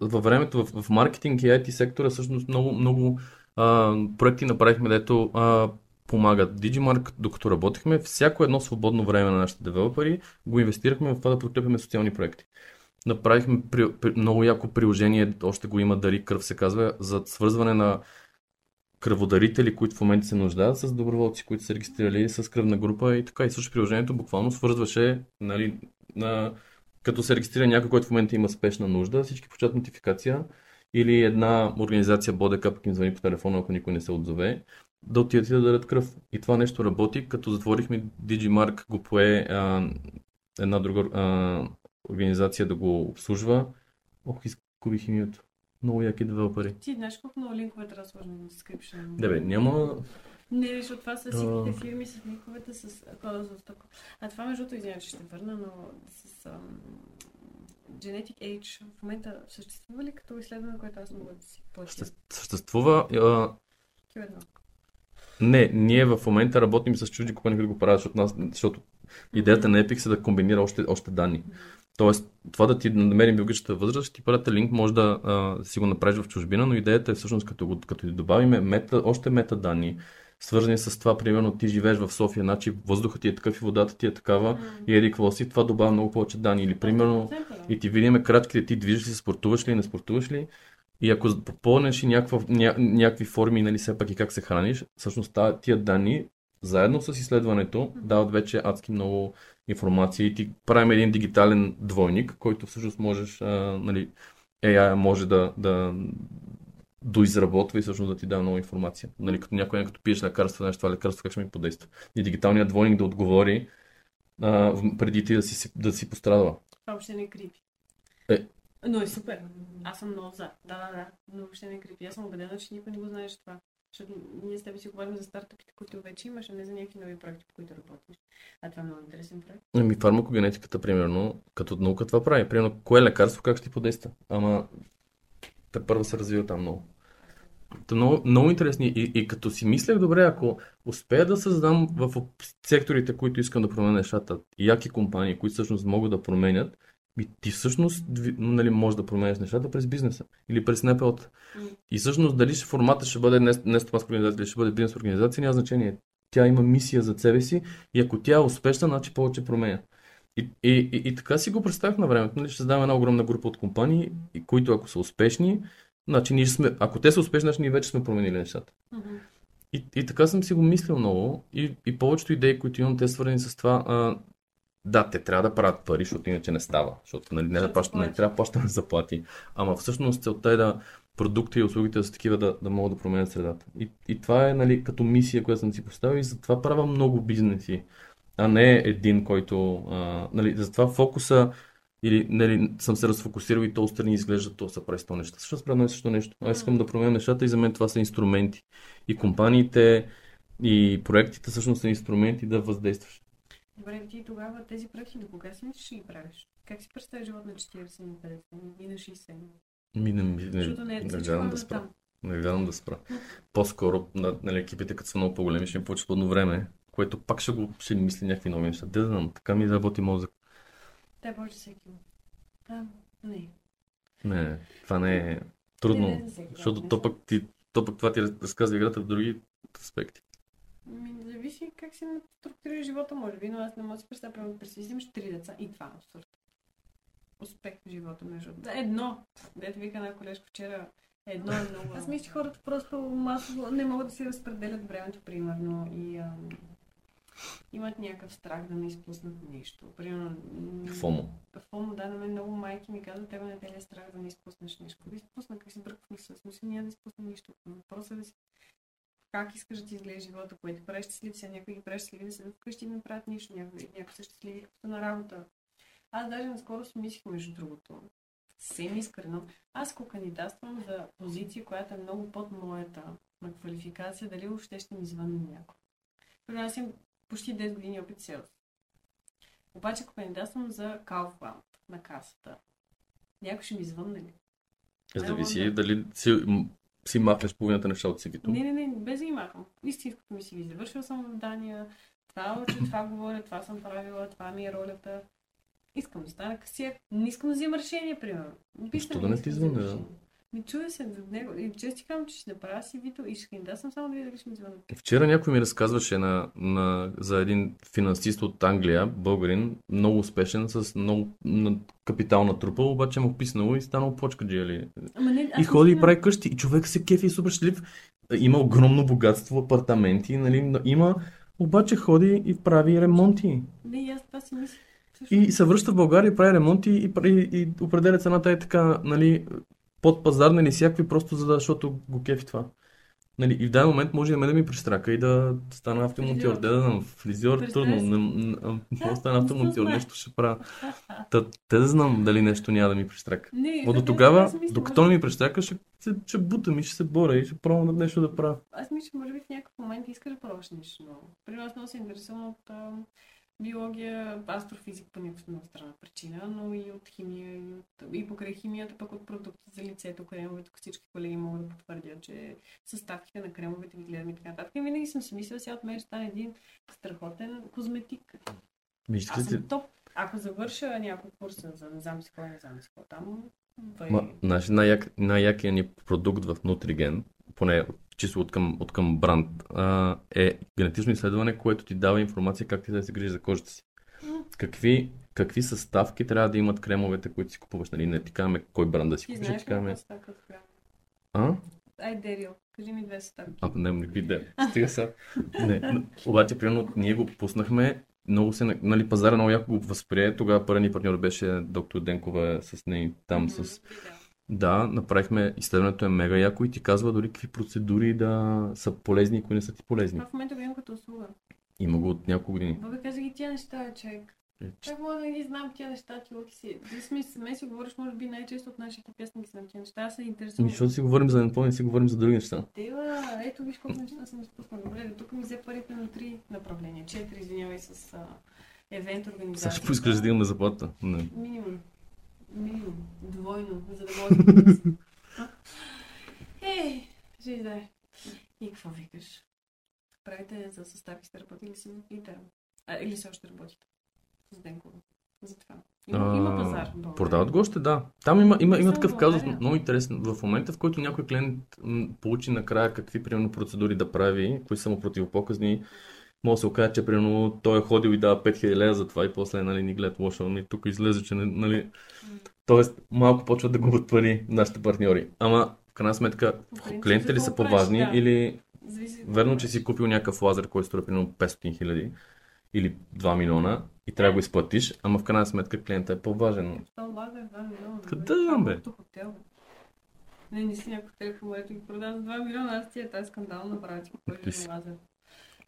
B: във времето в, в маркетинг и IT сектора всъщност много, много а, проекти направихме, дето а, помагат. Digimark, докато работихме, всяко едно свободно време на нашите девелопери го инвестирахме в това да подкрепяме социални проекти. Направихме при, при, много яко приложение, още го има Дари кръв се казва, за свързване на кръводарители, които в момента се нуждаят с доброволци, които са регистрирали с кръвна група и така. И също приложението буквално свързваше, нали, на, като се регистрира някой, който в момента има спешна нужда, всички почат нотификация или една организация Бодека пък им звъни по телефона, ако никой не се отзове, да отидат и да дадат кръв. И това нещо работи, като затворихме Digimark, го пое а, една друга а, организация да го обслужва. Ох, изгубих името. Много яки девелопери.
A: Ти знаеш колко много линкове трябва да сложим на description?
B: Да бе, няма...
A: Не, защото това са всичките фирми с линковете с кода за. А това между другото, извиня, че ще върна, но с ам, Genetic Age в момента съществува ли като изследване, което аз мога да си платя?
B: Съществува. А... Не, ние в момента работим с чужди компании, които го правят, защото, нас, защото идеята на Epic е да комбинира още, още данни. Тоест, това да ти намерим биологичната възраст, ще ти пратя линк, може да а, си го направиш в чужбина, но идеята е всъщност като, като ти добавиме мета, още метаданни, свързани с това, примерно ти живееш в София, значи въздухът ти е такъв и водата ти е такава mm. и еди какво си, това добавя много повече данни. Или примерно и ти видиме крачките, ти движиш ли, спортуваш ли, не спортуваш ли. И ако попълнеш и някаква, ня, някакви форми, нали, все пак и как се храниш, всъщност тия данни, заедно с изследването, дават вече адски много информация и ти правим един дигитален двойник, който всъщност можеш, а, нали, AI може да, да, доизработва и всъщност да ти дава много информация. Нали, като някой, като пиеш лекарство, нещо това лекарство как ще ми подейства. И дигиталният двойник да отговори а, преди ти да си, да си пострадала.
A: Това въобще не е крипи.
B: Е.
A: Но е супер. Аз съм много за. Да, да, да. Но въобще не е крипи. Аз съм убедена, че никой не го знаеш това. Защото ние с теб си говорим за стартъпите, които вече имаш, а не за някакви нови проекти, по които работиш. А това е много интересен проект.
B: Ами фармакогенетиката, примерно, като наука това прави. Примерно, кое лекарство, как ще ти подейства? Ама те първо се развива там много. Та много, много интересни. И, и като си мислех, добре, ако успея да създам в секторите, които искам да променя нещата, яки компании, които всъщност могат да променят, и ти всъщност нали, можеш да променяш нещата през бизнеса или през НПО. И всъщност дали формата ще бъде не, не стопанска организация или ще бъде бизнес организация, няма значение. Тя има мисия за себе си и ако тя е успешна, значи повече променя. И, и, и, и така си го представях на времето. Нали? Ще създаваме една огромна група от компании, които ако са успешни, значи ние сме, ако те са успешни, значи ние вече сме променили нещата.
A: Mm-hmm.
B: И, и така съм си го мислил много и, и повечето идеи, които имам, те свързани с това, а, да, те трябва да правят пари, защото иначе не става. Защото нали, не, да плаща, не трябва да плащаме заплати. Ама всъщност целта е да продукти и услугите да са такива да, да могат да променят средата. И, и това е нали, като мисия, която съм си поставил и затова правя много бизнеси, а не един, който... А, нали, затова фокуса или нали, съм се разфокусирал и то страни изглежда, то са прави неща. Всъщност правя също нещо. Аз искам да променя нещата и за мен това са инструменти. И компаниите, и проектите всъщност са инструменти да въздействаш.
A: Добре, ти тогава тези проекти до кога си ще ги правиш? Как си представиш живот на 40 на 50 и на 60?
B: Ми не, не,
A: Защото не,
B: не,
A: всичко
B: гледам
A: е
B: да спра.
A: там.
B: Не гледам да спра. По-скоро на, нали, екипите, като са много по-големи, ще им получат свободно време, което пак ще го ще мисли някакви нови неща. Де да знам, така ми работи мозък.
A: Те може всеки. Да, не.
B: Не, това не е трудно,
A: Не, не да,
B: защото то пък, ти, то пък това ти разказва играта в други аспекти.
A: Ми, зависи как си структурира живота, може би, но аз не мога да си представя, примерно, през си взимаш три деца и това е абсурд. Успех в живота, между да, едно. Дето вика една колежка вчера, едно е много. Аз мисля, че хората просто масово не могат да си разпределят времето, примерно, и ам, имат някакъв страх да не изпуснат нещо. Примерно,
B: Фомо.
A: Фомо, да, на мен много майки ми казват, тебе не те ли е страх да не изпуснеш нещо. Да изпусна, как си бърках в мисъл. Смисъл, няма да изпусна нищо. Въпросът е да си как искаш да ти изглежда живота, което правиш щастлив, сега някои ги правиш щастливи да седят вкъщи и не правят нищо, някои, някои са щастливи на работа. Аз даже наскоро си мислих, между другото, съвсем искрено, аз ако кандидатствам за позиция, която е много под моята на квалификация, дали въобще ще ми звънне някой. Примерно аз имам почти 10 години опит в селс. Обаче ако кандидатствам за Kaufland на касата, някой ще ми звънне ли?
B: Зависи
A: Ай,
B: дали си, си махнеш половината неща от CV-то.
A: Не, не, не, без да ги махам. Истинското ми си ги завършил съм в Дания, това уча, това говоря, това съм правила, това ми е ролята. Искам да стана касиер. Не искам да взимам решение, примерно. Писам,
B: Защо да не ти звъня, да?
A: Ми чуя се за него. И често ти казвам, че ще направя си вито и ще да съм само да видя дали ще ми звънят.
B: Вчера някой ми разказваше на, на, за един финансист от Англия, българин, много успешен, с много на, капитал натрупал, обаче му писнало и станал почка.
A: Ама не,
B: И ходи и прави къщи. И човек се кефи и супер щастлив. Има огромно богатство, апартаменти, нали? има, обаче ходи и прави ремонти.
A: Не, аз това си мисля.
B: И се връща в България, прави ремонти и, и, и определя цената е така, нали, под пазарна или всякакви, просто за да, защото го кефи това. Нали, и в даден момент може и на мен да ми пристрака и да стана автомонтьор. Да, да, знам, фризьор, трудно. Не, не, да стана автомонтьор,
A: знае.
B: нещо ще правя. Та, те да знам дали нещо няма да ми пристрака. Но до тогава, докато не ми пристрака, ще, ще, ще бутам и ще се боря и ще пробвам да нещо да правя.
A: Аз мисля, може би в някакъв момент искаш да пробваш нещо ново. При много се интересувам от биология, астрофизик по някаква много странна причина, но и от химия, и, от, и покрай химията, пък от продукти за лицето, кремове, тук всички колеги могат да потвърдят, че съставките на кремовете ги гледам и така нататък. И винаги съм си мислила, сега от мен ще стане един страхотен козметик.
B: Вижте,
A: Аз съм топ. Ако завърша няколко курса за не знам си не знам си какво там,
B: Ма, значи, най-як, най-якият ни продукт в Nutrigen, поне чисто от към, от към бранд, а, е генетично изследване, което ти дава информация как ти да се грижи за кожата си. Какви, какви съставки трябва да имат кремовете, които си купуваш. Нали? Не ти казваме кой бранд да си купиш, ти казваме... А?
A: Ай, Дерил, кажи ми две съставки.
B: А, не, не ви да. Стига сега. Не, обаче, примерно, ние го пуснахме, много се, нали, пазара много яко го възприе. Тогава първият партньор беше доктор Денкова с нея там
A: Мгм,
B: с
A: да.
B: Направихме, изследването е мега яко и ти казва дори какви процедури да са полезни и кои не са ти полезни.
A: Това в момента го имам като услуга.
B: Има го от няколко години.
A: Бабе, каза ги тя неща, човек.
B: Е,
A: Как мога да ги знам тия неща, ти лъки си? Ти сме с мен си говориш, може би най-често от нашите песни ги знам тия неща. Аз се интересувам.
B: Ами, защото си говорим за не си говорим за други неща.
A: Тева, ето виж колко неща съм изпуснала. Добре, тук ми взе парите на три направления. Четири, извинявай, с а, евент
B: Сега
A: организация.
B: ще поискаш да имаме заплата. Не.
A: Минимум. Минимум. Двойно, за да мога да Ей, жи да е. И какво викаш? Правите за състави сте работили си интерно? А, или все още работите? С Денкова. За това. Има, има пазар. България.
B: Продават го още, да. Там има, има, има такъв казус, много интересен. В момента, в който някой клиент м, получи накрая какви, примерно, процедури да прави, които са му противопоказни, може да се окаже, че, примерно, той е ходил и дава 5000 лева за това и после, нали, ни гледат лошо, нали, тук излезе, че, нали, Тоест, малко почват да губят пари нашите партньори. Ама, в крайна сметка,
A: принцип,
B: клиентите ли са по-важни
A: да.
B: или
A: Зависи.
B: верно, че си купил някакъв лазер, който струва примерно 500 хиляди или 2 милиона и трябва да го изплатиш, ама в крайна сметка клиентът е по-важен.
A: То лазер 2 милиона.
B: Къде,
A: Това е
B: бе?
A: Не, не си някой в момента ги продава за 2 милиона. Аз тия тази скандал направя ти купиш
B: Ти си-
A: един лазер.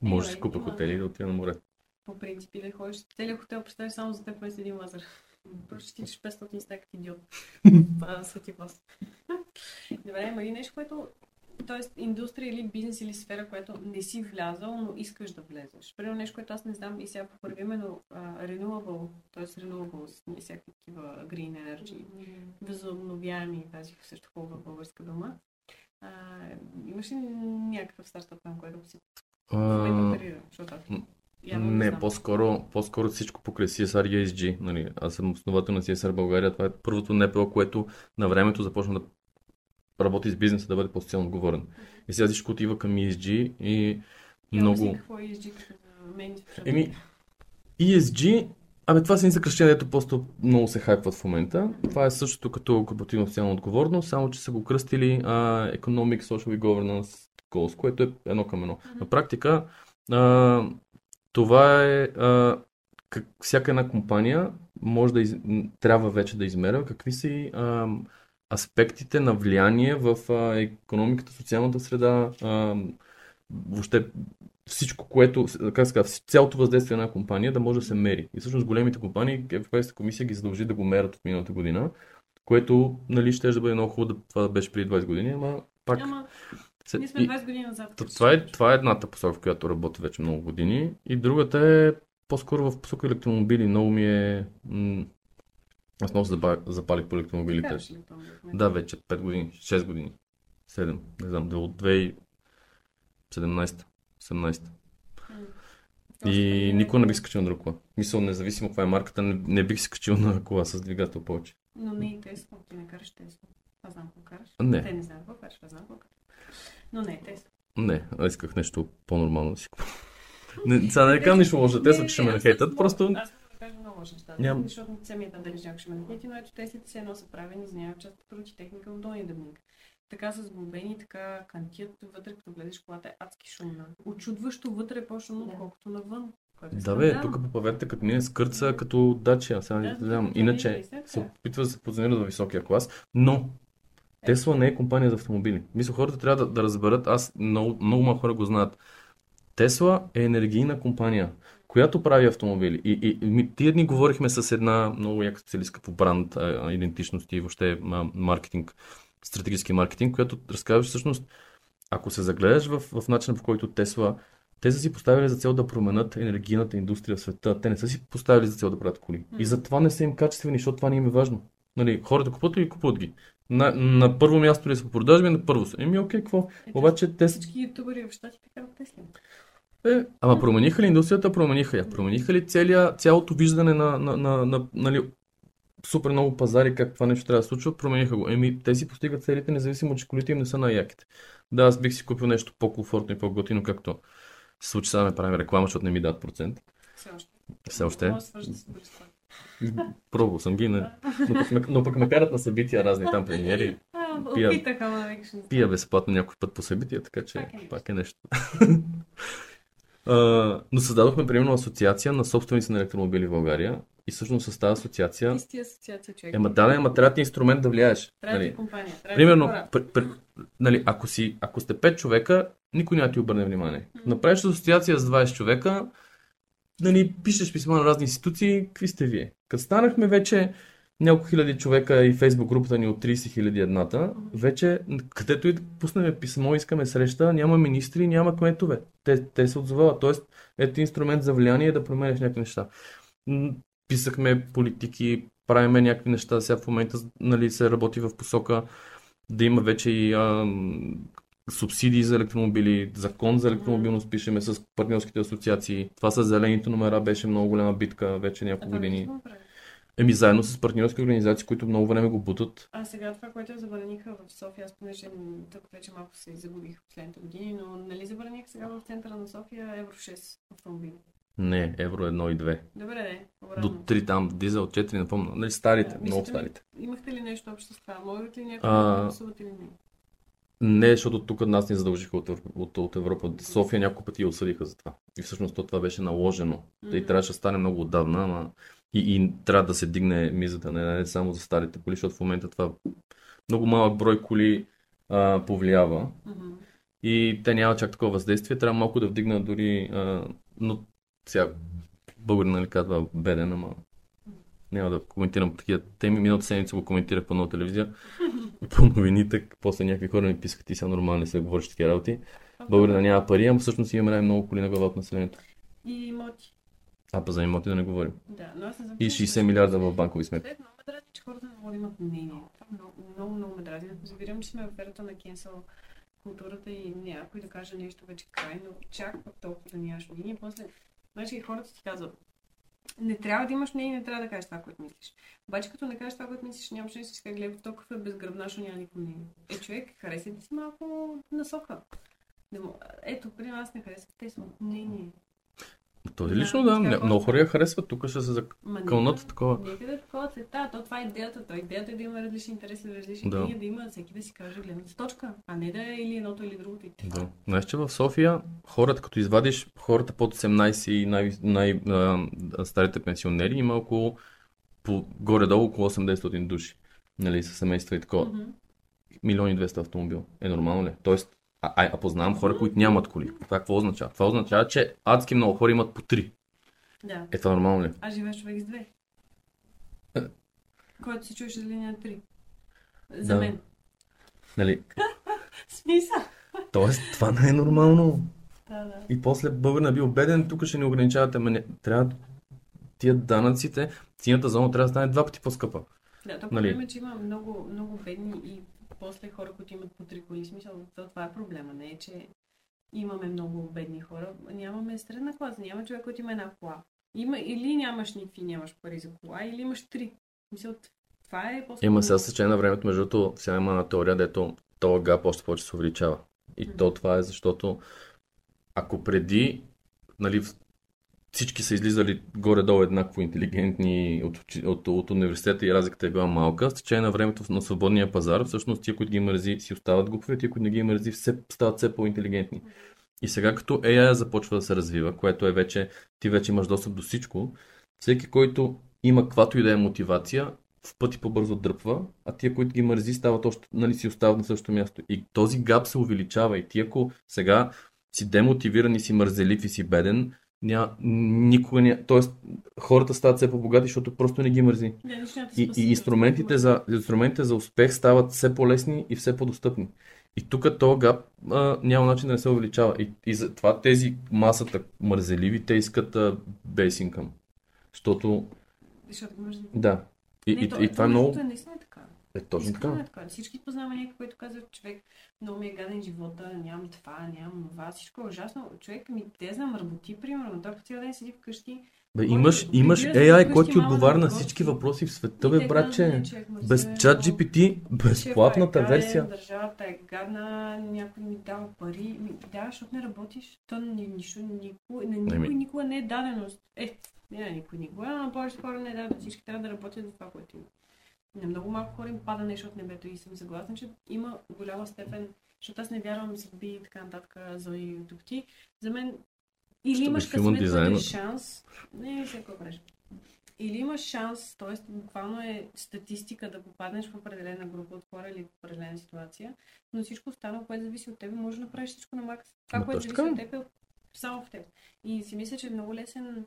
B: Може да си купя хотели и да отида на море.
A: По принцип, и да ходиш целият хотел, представиш само за теб с един ще тичаш 500 стака идиот. Това да свети вас. Добре, има ли нещо, което Тоест, индустрия или бизнес или сфера, която не си влязал, но искаш да влезеш. Примерно нещо, което аз не знам и сега по именно а, renewable, т.е. renewables, не всякакви такива green energy, възобновяеми, тази също хубава българска дума. А, имаш ли някакъв стартъп там, който си
B: А,
A: явно
B: Не,
A: знам.
B: по-скоро, по-скоро всичко покрай CSR и ESG. Нали? Аз съм основател на CSR България. Това е първото НПО, което на времето започна да работи с бизнеса, да бъде по-социално отговорен. И сега всичко отива към ESG и
A: Я
B: много...
A: какво е ESG като
B: Еми, ESG, абе това са ни съкръщения, ето просто много се хайпват в момента. Това е същото като корпоративна социална отговорност, само че са го кръстили а, Economic, Social и Governance Goals, което е едно към едно.
A: Мгм.
B: На практика, а, това е а, как, всяка една компания може да из, трябва вече да измерва какви са и а, аспектите на влияние в а, економиката, социалната среда, а, въобще всичко, което, как казва, цялото въздействие на една компания да може да се мери. И всъщност големите компании, Европейската комисия ги задължи да го мерят от миналата година, което, нали, ще да бъде много хубаво да това беше преди 20 години, ама пак...
A: Ама, ние сме
B: и-
A: 20 години назад.
B: Това е, това е едната посока, в която работя вече много години. И другата е по-скоро в посока електромобили. Много ми е... М- аз много запалих по електромобилите.
A: Това, бе?
B: Да, вече 5 години, 6 години, 7, не знам, да от 2017, 18.
A: М.
B: И никога не бих скачил на друг кола. Мисъл, независимо каква е марката, не, не бих се качил на кола с двигател повече.
A: Но не и Тесла. Ти не караш Тесла. Аз знам какво караш.
B: Не.
A: Те не знаят какво караш, аз знам какво караш. Но не, Тесла.
B: Не, аз исках нещо по-нормално да си купя. Не, сега не казвам нищо лошо за Тесла, че ще ме нахейтат, просто
A: Аз мога да кажа много лоши неща.
B: Ням-
A: Защото самият дали някой ще ме нахейти, но ето Теслите все едно са правени за някаква част от първите техника от долния дъбник. Така са сглобени, така кантият вътре, като гледаш колата е адски шумна. Очудващо вътре е по-шумно,
C: Да.
A: отколкото навън. е
B: Да бе, тук поправете, като ние скърца като дачия, сега не знам. Иначе
A: наистина
B: се
A: е.
B: опитва да се позиционира във високия клас, но Тесла не е компания за автомобили. Мисля, хората трябва да, да разберат, аз много, много малко хора го знаят. Тесла е енергийна компания, която прави автомобили. И, и, и тия дни говорихме с една много яка специалистка по бранд, а, идентичност и въобще а, маркетинг, стратегически маркетинг, която разказва, че всъщност, ако се загледаш в, в начина по който Тесла, те са си поставили за цел да променят енергийната индустрия в света. Те не са си поставили за цел да правят коли. И затова не са им качествени, защото това не им е важно. Нали, хората купуват ли, купуват ги. На, на първо място ли са продажби, на първо са. Еми, окей, какво?
A: Ето,
B: Обаче те.
A: Всички ютубъри в щатите карат Тесли.
B: Е, ама промениха ли индустрията? Промениха я. Промениха ли целия, цялото виждане на, на, на, на нали, супер много пазари, как това нещо трябва да се случва? Промениха го. Еми, те си постигат целите, независимо, че колите им не са най-яките. Да, аз бих си купил нещо по-комфортно и по-готино, както се случи сега да правим реклама, защото не ми дадат процент.
A: Все още.
B: Все още.
A: Може да свържете с Борислав.
B: Пробвал съм ги, не. Но пък, но пък ме карат на събития разни там премиери. Пия- Пия безплатно някой път по събития, така че
A: Пак е нещо.
B: пак е нещо. Но създадохме примерно асоциация на собственици на електромобили в България и всъщност с тази асоциация
A: Ти асоциация човек.
B: Ема да, не, ама трябва ти инструмент да влияеш.
A: Трябва
B: Нали?
A: компания. Трябва
B: Примерно, пр, пр, нали, ако, си, ако сте 5 човека, никой няма ти обърне внимание. Направиш асоциация с 20 човека, нали, пишеш писма на разни институции, какви сте вие? Като станахме вече няколко хиляди човека и фейсбук групата ни от 30 хиляди едната, вече където и да пуснем писмо, искаме среща, няма министри, няма кметове. Те, те се отзовават. Тоест, ето инструмент за влияние да променеш някакви неща. Писахме политики, правиме някакви неща. Сега в момента нали, се работи в посока да има вече и а, субсидии за електромобили, закон за електромобилност пишеме с партньорските асоциации. Това с зелените номера беше много голяма битка вече няколко
A: това
B: години.
A: не.
B: Еми заедно с партньорски организации, които много време го бутат.
A: А сега това, което забраниха в София, аз понеже тук вече малко се загубих в последните години, но нали забраниха сега в центъра на София Евро 6 автомобили?
B: Не, евро 1 и 2.
A: Добре, де,
B: До
A: обратно.
B: 3 там, дизел 4, не помня. Нали, старите,
A: Да,
B: много
A: мислите ли-
B: старите.
A: Имахте ли нещо общо с това? Могат ли някой
B: А,
A: да гласуват или не?
B: Не, защото тук нас ни задължиха от, от, от Европа. София няколко пъти я осъдиха за това. И всъщност то това беше наложено. И
A: Мгм.
B: трябваше да стане много отдавна, ама и, и трябва да се дигне мизата, не, не само за старите коли, защото в момента това много малък брой коли а, повлиява.
A: Мгм.
B: И те няма чак такова въздействие. Трябва малко да вдигнат дори, а, но сега българин нали казва беден, ама няма да коментирам по такива теми. Миналата седмица го коментирах по нова телевизия, по новините, после някакви хора ми писаха, ти са нормално, не се говориш такива работи. Българина няма пари, ама всъщност имаме най-много коли на глава от населението.
A: И имоти.
B: А па за имоти да не говорим.
A: Да, но аз знам.
B: И 60 милиарда в банкови сметки.
A: След много ме дразни, че хората не могат да имат мнение. Това много, много, много ме дразни. Разбирам, че сме в ерата на кенсъл културата и някой да каже нещо вече крайно, чак пък толкова да нямаш мнение. После, значи хората ти казват, не трябва да имаш мнение, не трябва да кажеш това, което мислиш. Обаче като не кажеш това, което мислиш, нямаш нещо, си гледа толкова е безгръбнашно, няма никакво мнение. Е, човек, хареса ти си малко насока. Ето, при нас не харесва, те са мнение.
B: То е
A: Да,
B: лично да, не- много хора я харесват, тук ще се закълнат такова.
A: Нека да е такова цвета, то това е идеята. То идеята е да има различни интереси, различни
B: Да.
A: мнения, да има всеки да си каже гледната точка, а не да е или едното или другото.
B: Да. Знаеш, че в София хората, като извадиш хората под 18 и най- най- пенсионери, има около по, горе-долу около 800 души. Нали, с семейства и такова.
A: Мгм.
B: Милион и 200 автомобил. Е нормално ли? Тоест, а, а, а познавам хора, които нямат коли. Това какво означава? Това означава, че адски много хора имат по 3.
A: Да.
B: Е, това нормално ли?
A: А живееш човек с две.
B: Е.
A: Който си чуеш за линия 3. За
B: Да.
A: мен.
B: Нали?
A: Смисъл.
B: Тоест, това не е нормално.
A: Да, да.
B: И после българин е бил беден, тук ще ни ограничавате. Ама не, трябва тия данъците, синята зона трябва да стане два пъти по-скъпа.
A: Да, то
B: Нали?
A: проблем е, че има много, много бедни и после хора, които имат по три коли. Смисъл, то това е проблема. Не е, че имаме много бедни хора. Нямаме средна класа. Няма човек, който има една кола. Има или нямаш никакви, нямаш пари за кола, или имаш три. Мисъл, това е по
B: Има сега с течение на времето, между другото, сега има една теория, дето този гап още повече се увеличава. И
A: Мгм.
B: то това е защото ако преди нали, всички са излизали горе-долу еднакво интелигентни от, от, от университета и разликата е била малка, с течение на времето на свободния пазар, всъщност тия, които ги мързи, си остават глупави, тия, които не ги мързи, все, стават все по-интелигентни. И сега като AI започва да се развива, което е вече, ти вече имаш достъп до всичко, всеки, който има каквато и да е мотивация, в пъти по-бързо дръпва, а тия, които ги мързи, стават още, нали, си остават на същото място. И този гап се увеличава. И ти, ако сега си демотивиран и си мързелив и си беден, ня, никога не... Тоест, хората стават все по-богати, защото просто не ги мързи.
A: Да,
B: И, и инструментите, за, инструментите за успех стават все по-лесни и все по-достъпни. И тук този гап а, няма начин да не се увеличава. И, и затова тези масата мързеливи, те искат а, income. Защото,
A: Защото ги мързи.
B: да. И,
A: Не,
B: и,
A: то-
B: и
A: то
B: това е много...
A: е наистина.
B: Е, точно
A: Искрено
B: така.
A: е така. Всички познаваме някой, който казва, човек, много ми е гаден живота, нямам това, нямам това, всичко е ужасно. Човек ми, те знам, работи, примерно, той по цял ден седи вкъщи.
B: Бе, имаш, имаш AI, който ти отговаря на всички въпроси в света, бе, братче.
A: ма
B: Без чат GPT, безплатната
A: Шефа е
B: версия.
A: Държавата е гадна, някой ми дава пари. Да, защото не работиш. То ни, нищо, никой, на никой
B: Еми.
A: никога не е даденост. Е, не на никой никога, но на повечето хора не е дадено. Всички трябва да работят за това, което има. На много малко хора им пада нещо от небето и съм съгласна, че има голяма степен, защото аз не вярвам съдби и така нататък, за и докти. За мен или
B: Ще
A: имаш късмет,
B: designer.
A: шанс, не, всяко време. Или имаш шанс, т.е. буквално е статистика да попаднеш в определена група от хора или в определена ситуация, но всичко останало, което зависи от теб, може да направиш всичко на макс. Това, което зависи от теб е само в теб. И си мисля, че е много лесен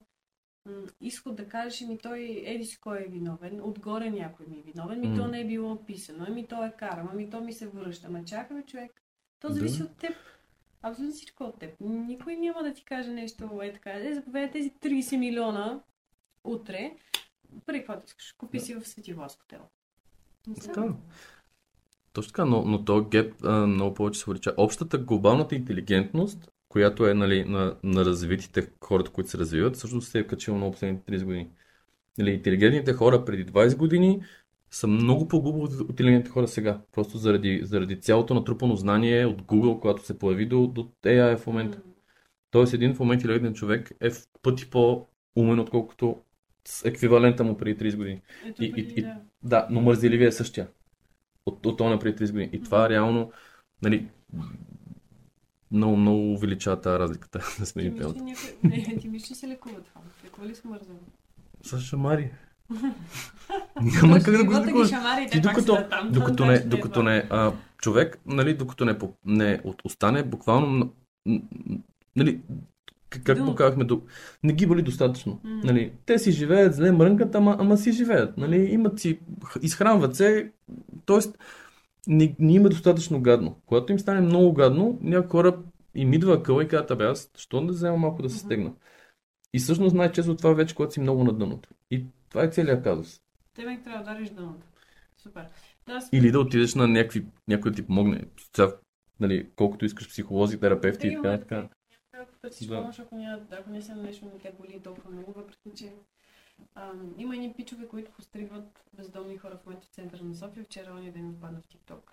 A: изход да кажеш, ми той еди си кой е виновен, отгоре някой ми е виновен, ми
B: М.
A: то не е било описано, ми то е карама, ми то ми се връща. Ма чакай, бе, човек. То
B: Да.
A: зависи от теб. Абсолютно всичко от теб. Никой няма да ти каже нещо, е така, е, заповядай тези 30 милиона утре, пари каквото искаш. Купи си в Свети Влас хотел.
B: Да. Точно така, но, но то геп а, много повече се увеличава. Общата глобалната интелигентност, която е нали, на, на развитите хората, които се развиват, всъщност се е качила много последните 30 години. Нали, интелигентните хора преди 20 години са много по-глупо от интелигентните хора сега. Просто заради, заради цялото натрупано знание от Google, когато се появи до, до AI в момента. Тоест един в момент интелигентен човек е в пъти по-умен, отколкото с еквивалента му преди 30 години.
A: Ето
B: И-
A: преди,
B: и-
A: да.
B: Да, но мързеливия е същия. От, от това преди 30 години. И това реално, нали, много, много увеличава тази разликата да
A: Ти
B: сме
A: мислиш,
B: темата.
A: някой... не, ти мислиш, че се лекува това? Лекува ли се мързало?
B: С шамари. Няма как да го излекуваш. Ти докато, докато не,
A: вече
B: докато не, а, човек, нали, докато не, не остане буквално, нали, к- как
A: Дълго.
B: показахме, до, не ги боли достатъчно.
A: М.
B: Нали, те си живеят зле, мрънкат, ама, ама си живеят. Нали, имат си, изхранват се, т.е. не, не им е достатъчно гадно. Когато им стане много гадно, някои хора им идва акъл и казват, абе аз, що не взема малко да се стегна? И всъщност най-често това е вече, когато си много на дъното. И това е целият казус.
A: Те ме трябва да удариш дъното. Супер. Да, аз...
B: Или да отидеш на някакви, някой да ти помогне. Сега, нали, колкото искаш психолози, терапевти и така, така.
A: Да търсиш
B: Да.
A: помощ, ако, няма, ако не са нещо не те боли толкова много, въпреки че има едни пичове, които постригват бездомни хора в момента в центъра на София. Вчера ония ден ми падна в ТикТок.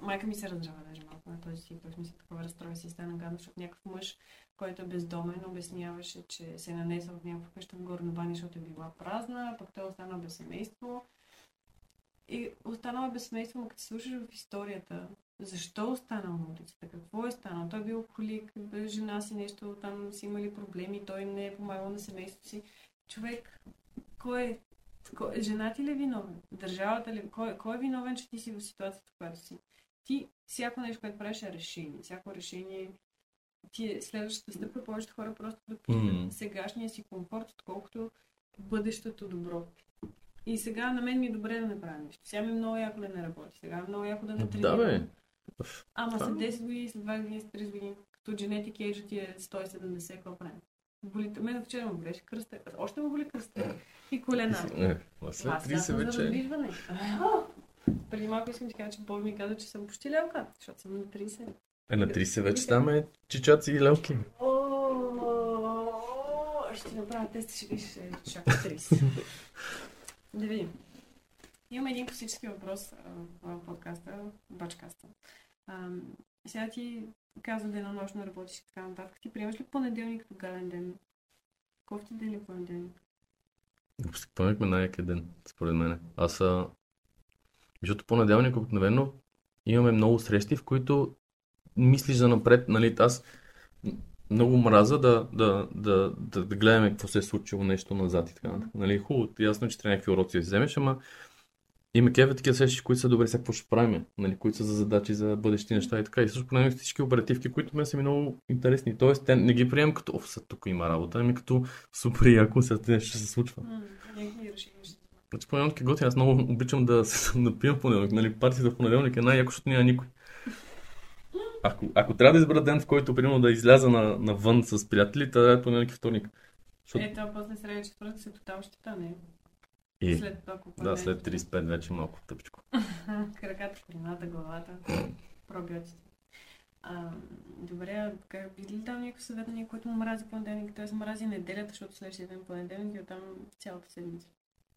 A: Майка ми се раздражава даже малко на този в смисъл такова разстроя си стана гадно, защото някакъв мъж, който е бездомен, обясняваше, че се е нанесъл в някаква къща в Горна баня, защото е била празна, пък той е без семейство. И останал е без семейство, но като се слушаш в историята, защо е останал на улицата? Какво е станало? Той е бил холик, бе, жена си нещо, там си имали проблеми, той не е помагал на семейството си. Човек, кой е? Кой, жена ти ли е виновен? Държавата ли? Кой, кой е виновен, че ти си в ситуацията, в която си? Ти, всяко нещо, което правиш е решение. Всяко решение ти е следващата стъпка. Повечето хора просто да
B: М.
A: постигат сегашния си комфорт, отколкото бъдещето добро. И сега на мен ми е добре да направя нещо. Сега ми е много яко да не работи. Сега е много яко да не
B: Да,
A: тренирам.
B: бе.
A: Ама след
B: Това-
A: 10 години, след 20 години, след 30 години, като дженетик ейджа ти е 170, какво правим? Боли, мен вчера му болеше кръста, още му боли кръста и колена.
B: Е, ма след
A: Аз
B: 30
A: съм за
B: вече.
A: Преди малко искам да кажа, че Бой ми каза, че съм почти лелка, защото съм на 30.
B: Е, на 30 вече ставаме чичаци и лелки.
A: Ще направя тест, ще видиш, ще чака 30. Да видим. Имам един класически въпрос а, в подкаста, бачкаста. А, Сега ти казвам денонощно работиш и така нататък. Ти приемаш ли понеделник като гаден ден? Кофти ден ли понеделник?
B: Спомняхме ме най-якия ден, според мен. Аз, а... защото понеделник обикновено имаме много срещи, в които мислиш за напред, нали, аз много мраза да, да, да, да, да гледаме какво се е случило нещо назад и така. Нали, хубаво, ясно, е, че трябва някакви уроци да вземеш, ама има кефе такива срещи, които са добре, сега какво ще правим, нали, които са за задачи за бъдещи неща и така. И също понеделник всички оперативки, които мен са ми много интересни. Тоест, те не ги приемам като, оф, тук има работа, ами като супер яко, сега нещо ще се случва. Значи понеделник е готин, аз много обичам да се в понеделник. Нали, партията в понеделник е най-яко, защото няма никой. Ако, ако трябва да избера ден, в който примерно да изляза на, навън с приятели, тогава е понеделник и вторник. Защото...
A: Ето, а после среда четвъртък се тотал щета, не?
B: И,
A: След ако
B: да, след 35 вече малко тъпичко.
A: Краката, колената, главата, пробиотици. А, добре, как би ли дал някакъв съвет на някой, който му мрази понеделник, т.е. мрази неделята, защото следващия ден понеделник и оттам цялата седмица.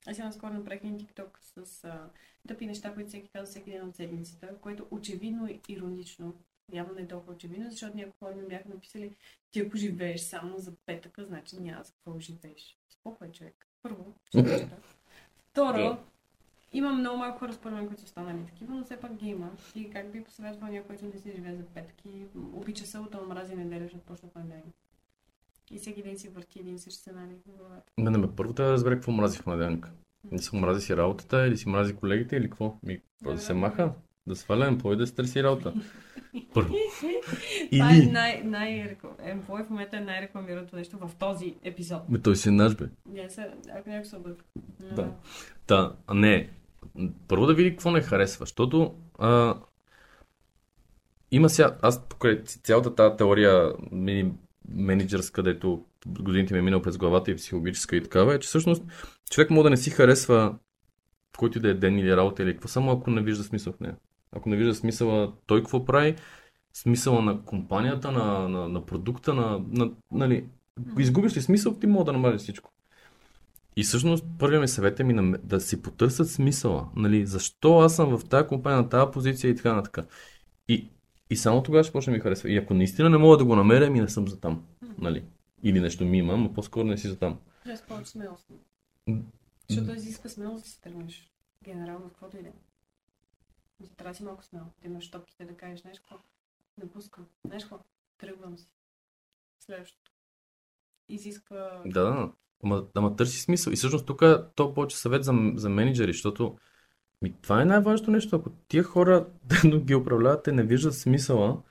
A: Аз сега наскоро направих един тикток с а, тъпи неща, които всеки казва всеки ден от седмицата, което очевидно е иронично. Явно не е толкова очевидно, защото някои хора ми бяха написали, ти ако живееш само за петъка, значи няма за какво живееш. Спокой, човек. Първо, ще. Второ,
B: Да.
A: има много малко мен, които са станали такива, но все пак ги има. Ти как би посъветвал някой, който не си живее за петъки, обича но мрази неделя, защото почна понеделник. И всеки ден си върти един и същи сценарий в главата.
B: Не, не, ме, първо трябва да разбера какво мрази в понеделник. Не си мрази си работата, или си мрази колегите, или какво? Ми, просто да се маха. Да сваля емплой да стреси работа. Първо.
A: Това е
B: Или...
A: най- най- Employ в момента е най-рекламираното нещо в този епизод.
B: Бе, той си е наш, бе.
A: Не, се, ако някой се обърка.
B: Да. Та, не. Първо да види какво не харесва, защото а, има сега, аз покрай цялата тази теория мини, менеджерска, където годините ми е минал през главата и психологическа и такава, е, че всъщност човек може да не си харесва който и да е ден или работа или какво, само ако не вижда смисъл в нея. Ако не вижда смисъла той какво прави, смисъла на компанията, на, на, на продукта, на, на, нали, изгубиш ли смисъл, ти мога да намериш всичко. И всъщност първият ми съвет е ми на- да си потърсят смисъла. Нали, защо аз съм в тази компания, на тази позиция и така нататък. И, и само тогава ще почне ми харесва. И ако наистина не мога да го намеря, ми не съм за там. Нали? Или нещо ми има, но по-скоро не си за там.
A: Си повече смелост. Защото изисква смелост да се тръгнеш. Генерално, каквото и да е. Трябва да си малко смел. Да имаш топките да кажеш, какво? Напускам. Знаеш какво? Тръгвам си. Следващото. Изисква...
B: Да, да. Ама, ама търси смисъл. И всъщност тук то повече съвет за, за менеджери, защото ми, това е най-важното нещо. Ако тия хора ги управляват, те не виждат смисъла,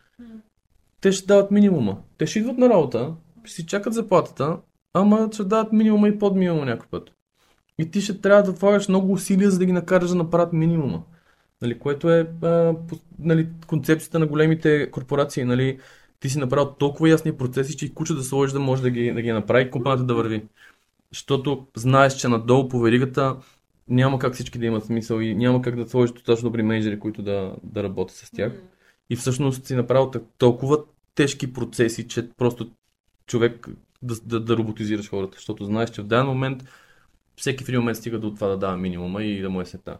B: те ще дават минимума. Те ще идват на работа, ще си чакат заплатата, ама ще дават минимума и под минимума някой път. И ти ще трябва да влагаш много усилия, за да ги накараш да направят минимума. Нали, което е а, нали, концепцията на големите корпорации. Нали, ти си направил толкова ясни процеси, че и куча да сложиш да може да ги, да ги направи и компанията да върви. Защото знаеш, че надолу по веригата няма как всички да имат смисъл и няма как да сложиш достатъчно добри менеджери, които да, да работят с тях. И всъщност си направил толкова тежки процеси, че просто човек да, да, да роботизираш хората, защото знаеш, че в даден момент всеки в един момент стига до това да дава минимума и да му е сета.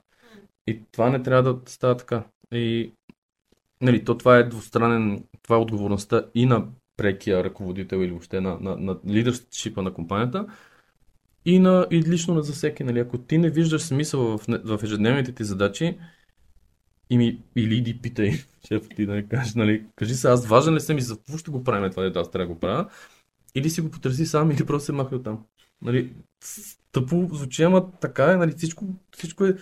B: И това не трябва да става така. И нали, то това е двустранен, това е отговорността и на прекия ръководител или въобще на, на, на лидершипа на компанията и, на, и лично на за всеки. Нали. Ако ти не виждаш смисъл в, не- в ежедневните ти задачи, и ми, или иди питай шефа ти да ми кажеш, нали, кажи се, аз важен ли съм и за какво ще го правим това, дето аз трябва да го правя, или си го потърси сам, или просто се махай оттам. Нали, тъпо звучи, ама така е, нали, всичко, всичко е,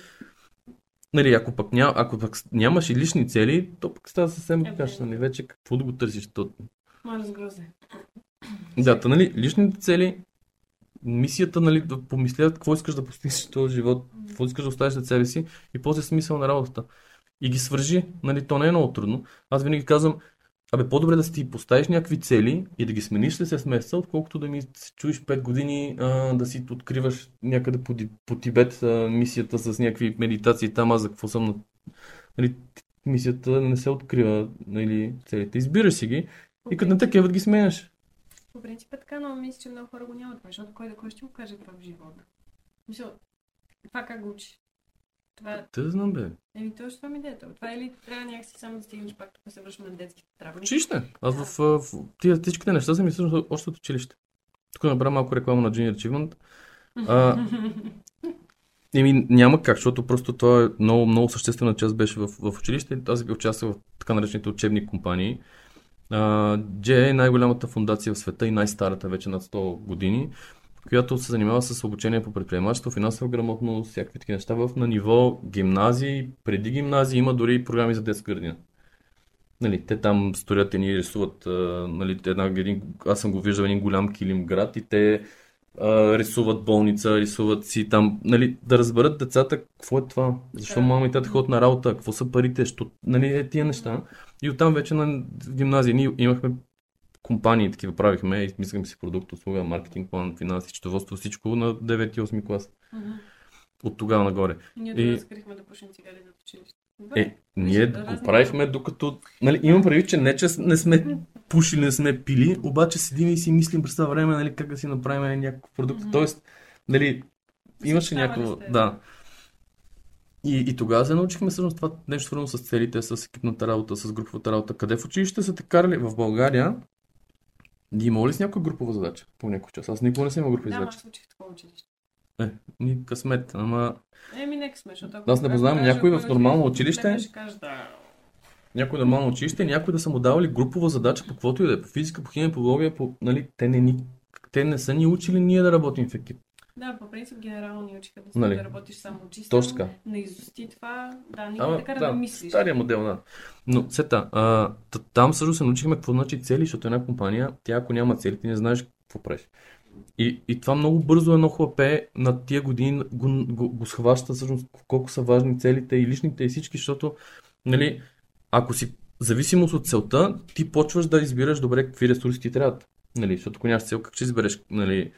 B: нали, ако пък, ня, ако пък нямаш и лични цели, то пък става съвсем
A: Е,
B: каш,
A: да.
B: нали, вече какво да го търсиш, то,
A: Ма разгрозе.
B: да, та, нали, личните цели, мисията, нали, да помислят какво искаш да постигнеш в този живот, какво искаш да оставиш след себе си и после смисъл на работата. И ги свържи, нали, то не е много трудно. Аз винаги казвам, абе, по-добре да си поставиш някакви цели и да ги смениш след 6 месеца, отколкото да ми чуеш 5 години а, да си откриваш някъде по, по Тибет а, мисията с някакви медитации там, аз за какво съм на... Нали, мисията не се открива, нали, целите. Избираш си ги и като не такива ги сменяш.
A: По принцип е така, но мисля, че много хора го нямат защото кой да кой ще го каже това в живота. Мисля, това как го учиш? Това,
B: Те да знам, бе.
A: еми, точно това ми е идеята. Това или трябва някакси само да стигнеш пак, тук се връщаме на детските травми.
B: Училище. Аз в, в, в тия всичките неща и всъщност още от училище. Тук направя малко реклама на Junior Achievement. А, Еми, няма как, защото просто това е много, много съществена част беше в, в училище. Аз би участвал в така наречените учебни компании. Uh, J е най-голямата фундация в света и най-старата вече над 100 години, която се занимава с обучение по предприемачество, финансова грамотност, всякакви такива неща в, на ниво гимназии. Преди гимназии има дори програми за детска градина. Нали, те там стоят и ни рисуват, нали, една, един, аз съм го виждал един голям килим град и те а, рисуват болница, рисуват си там, нали, да разберат децата какво е това, защо мама и тата ходят на работа, какво са парите, що, нали, е тия неща. И оттам вече на гимназия ние имахме компании, такива правихме, измисляхме си продукт, услуга, маркетинг план, финанси, счетоводство, всичко на 9 и 8 клас. От тогава нагоре.
A: Ние
B: И-
A: разкрихме да пушим цигари за училище.
B: Е, ние
A: да,
B: го правихме докато... Нали, имам предвид, че не че не сме пушили, не сме пили, обаче седим и си мислим през това време, нали, как да си направим някакъв продукт.
A: Мгм.
B: Тоест, нали, имаше някакво... Да. И, и тогава се научихме всъщност това нещо свързано с целите, с екипната работа, с груповата работа. Къде в училище са те карали? В България ние имало ли с някоя групова задача по някой час? Аз никога не съм имал групови
A: Да, ама
B: задачи.
A: аз учих такова училище.
B: Е, ни късмет, ама
A: Еми, нека сме, защото
B: Аз не познавам някой в нормално
A: ще-
B: училище.
A: ще да.
B: някой нормално училище, някой да са му давали групова задача по каквото и да е, по физика, по химия, по биология, по, нали, те не, ни, те не са ни учили ние да работим в екип.
A: Да, по принцип генерално ни учиха да,
B: Нали?
A: да работиш само чисто.
B: Точно така.
A: На изости това, да, не
B: Ама,
A: те кара
B: да,
A: да, мислиш.
B: стария модел, да. Но, сета, а, там също се научихме какво значи цели, защото една компания, тя ако няма цели, ти не знаеш какво правиш. И, и това много бързо едно хлапе на тия години го, го, го схваща всъщност колко са важни целите и личните и всички, защото, нали, ако си зависимост от целта, ти почваш да избираш добре какви ресурси ти трябват. Нали, защото ако нямаш цел, как ще избереш, нали,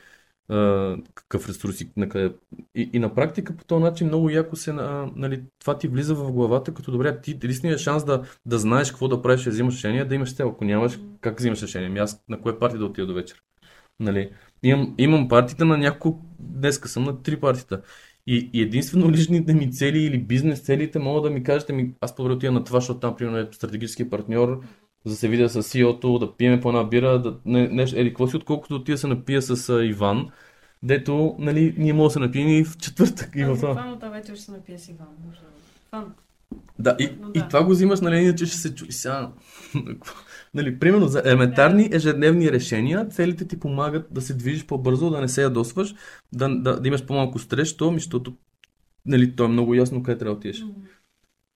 B: какъв ресурс и на къде. И, и на практика по този начин много яко се, а, нали, това ти влиза в главата, като добре, ти единственият шанс да, да знаеш какво да правиш, да взимаш решение, да имаш цел. Ако нямаш, как взимаш решение? Ами аз на кое парти да отида до вечер? Нали? Имам, имам партита на няколко, днеска съм на три партита. И, и единствено личните ми цели или бизнес целите могат да ми кажете, ми, аз по-добре отида на това, защото там, примерно, е стратегически партньор, за да се видя с CEO-то, да пиеме по една бира, да, не, нещо, еди, какво си, отколкото отида да се напия с а, Иван, дето, нали, ние можем да се напием и в четвъртък и в това.
A: Това вече ще се напие с Иван. може Фан.
B: Да, и,
A: Но
B: и
A: да.
B: това го взимаш, нали, иначе ще се чуи сега. нали, примерно за елементарни ежедневни решения, целите ти помагат да се движиш по-бързо, да не се ядосваш, да, да, да имаш по-малко стрес, що, ми, защото нали, то е много ясно къде трябва да отидеш.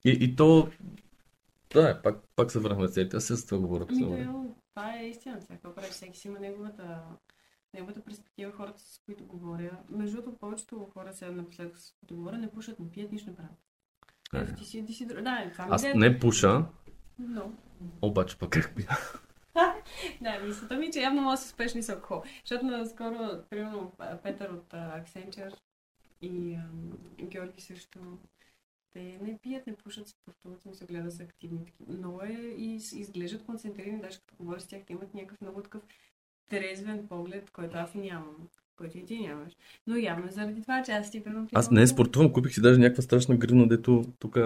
B: И, и то, да, пак, пак се върнахме на целите. Аз с това говоря.
A: Ами, това е истина. Какво правиш? Всеки си има неговата, неговата перспектива. Хората, с които говоря. Между другото, повечето хора сега напоследък, с които говоря, не пушат, не пият, нищо не правят. Ето, ти си, ти си, да, това
B: Аз
A: е-
B: не пуша,
A: Но.
B: обаче пък как пия.
A: Да, мисълта ми, е, че явно може да се успешни с алкохол. Защото наскоро, примерно, Петър от Accenture и Георги също, те не пият, не пушат, спортуват, но се гледат са активни. Много е и изглеждат концентрирани, даже като говоря с тях, те имат някакъв много такъв трезвен поглед, който аз нямам, който и ти нямаш. Но явно е заради това, че аз ти примерно
B: Аз не спортувам, купих си даже някаква страшна гривна, дето тук.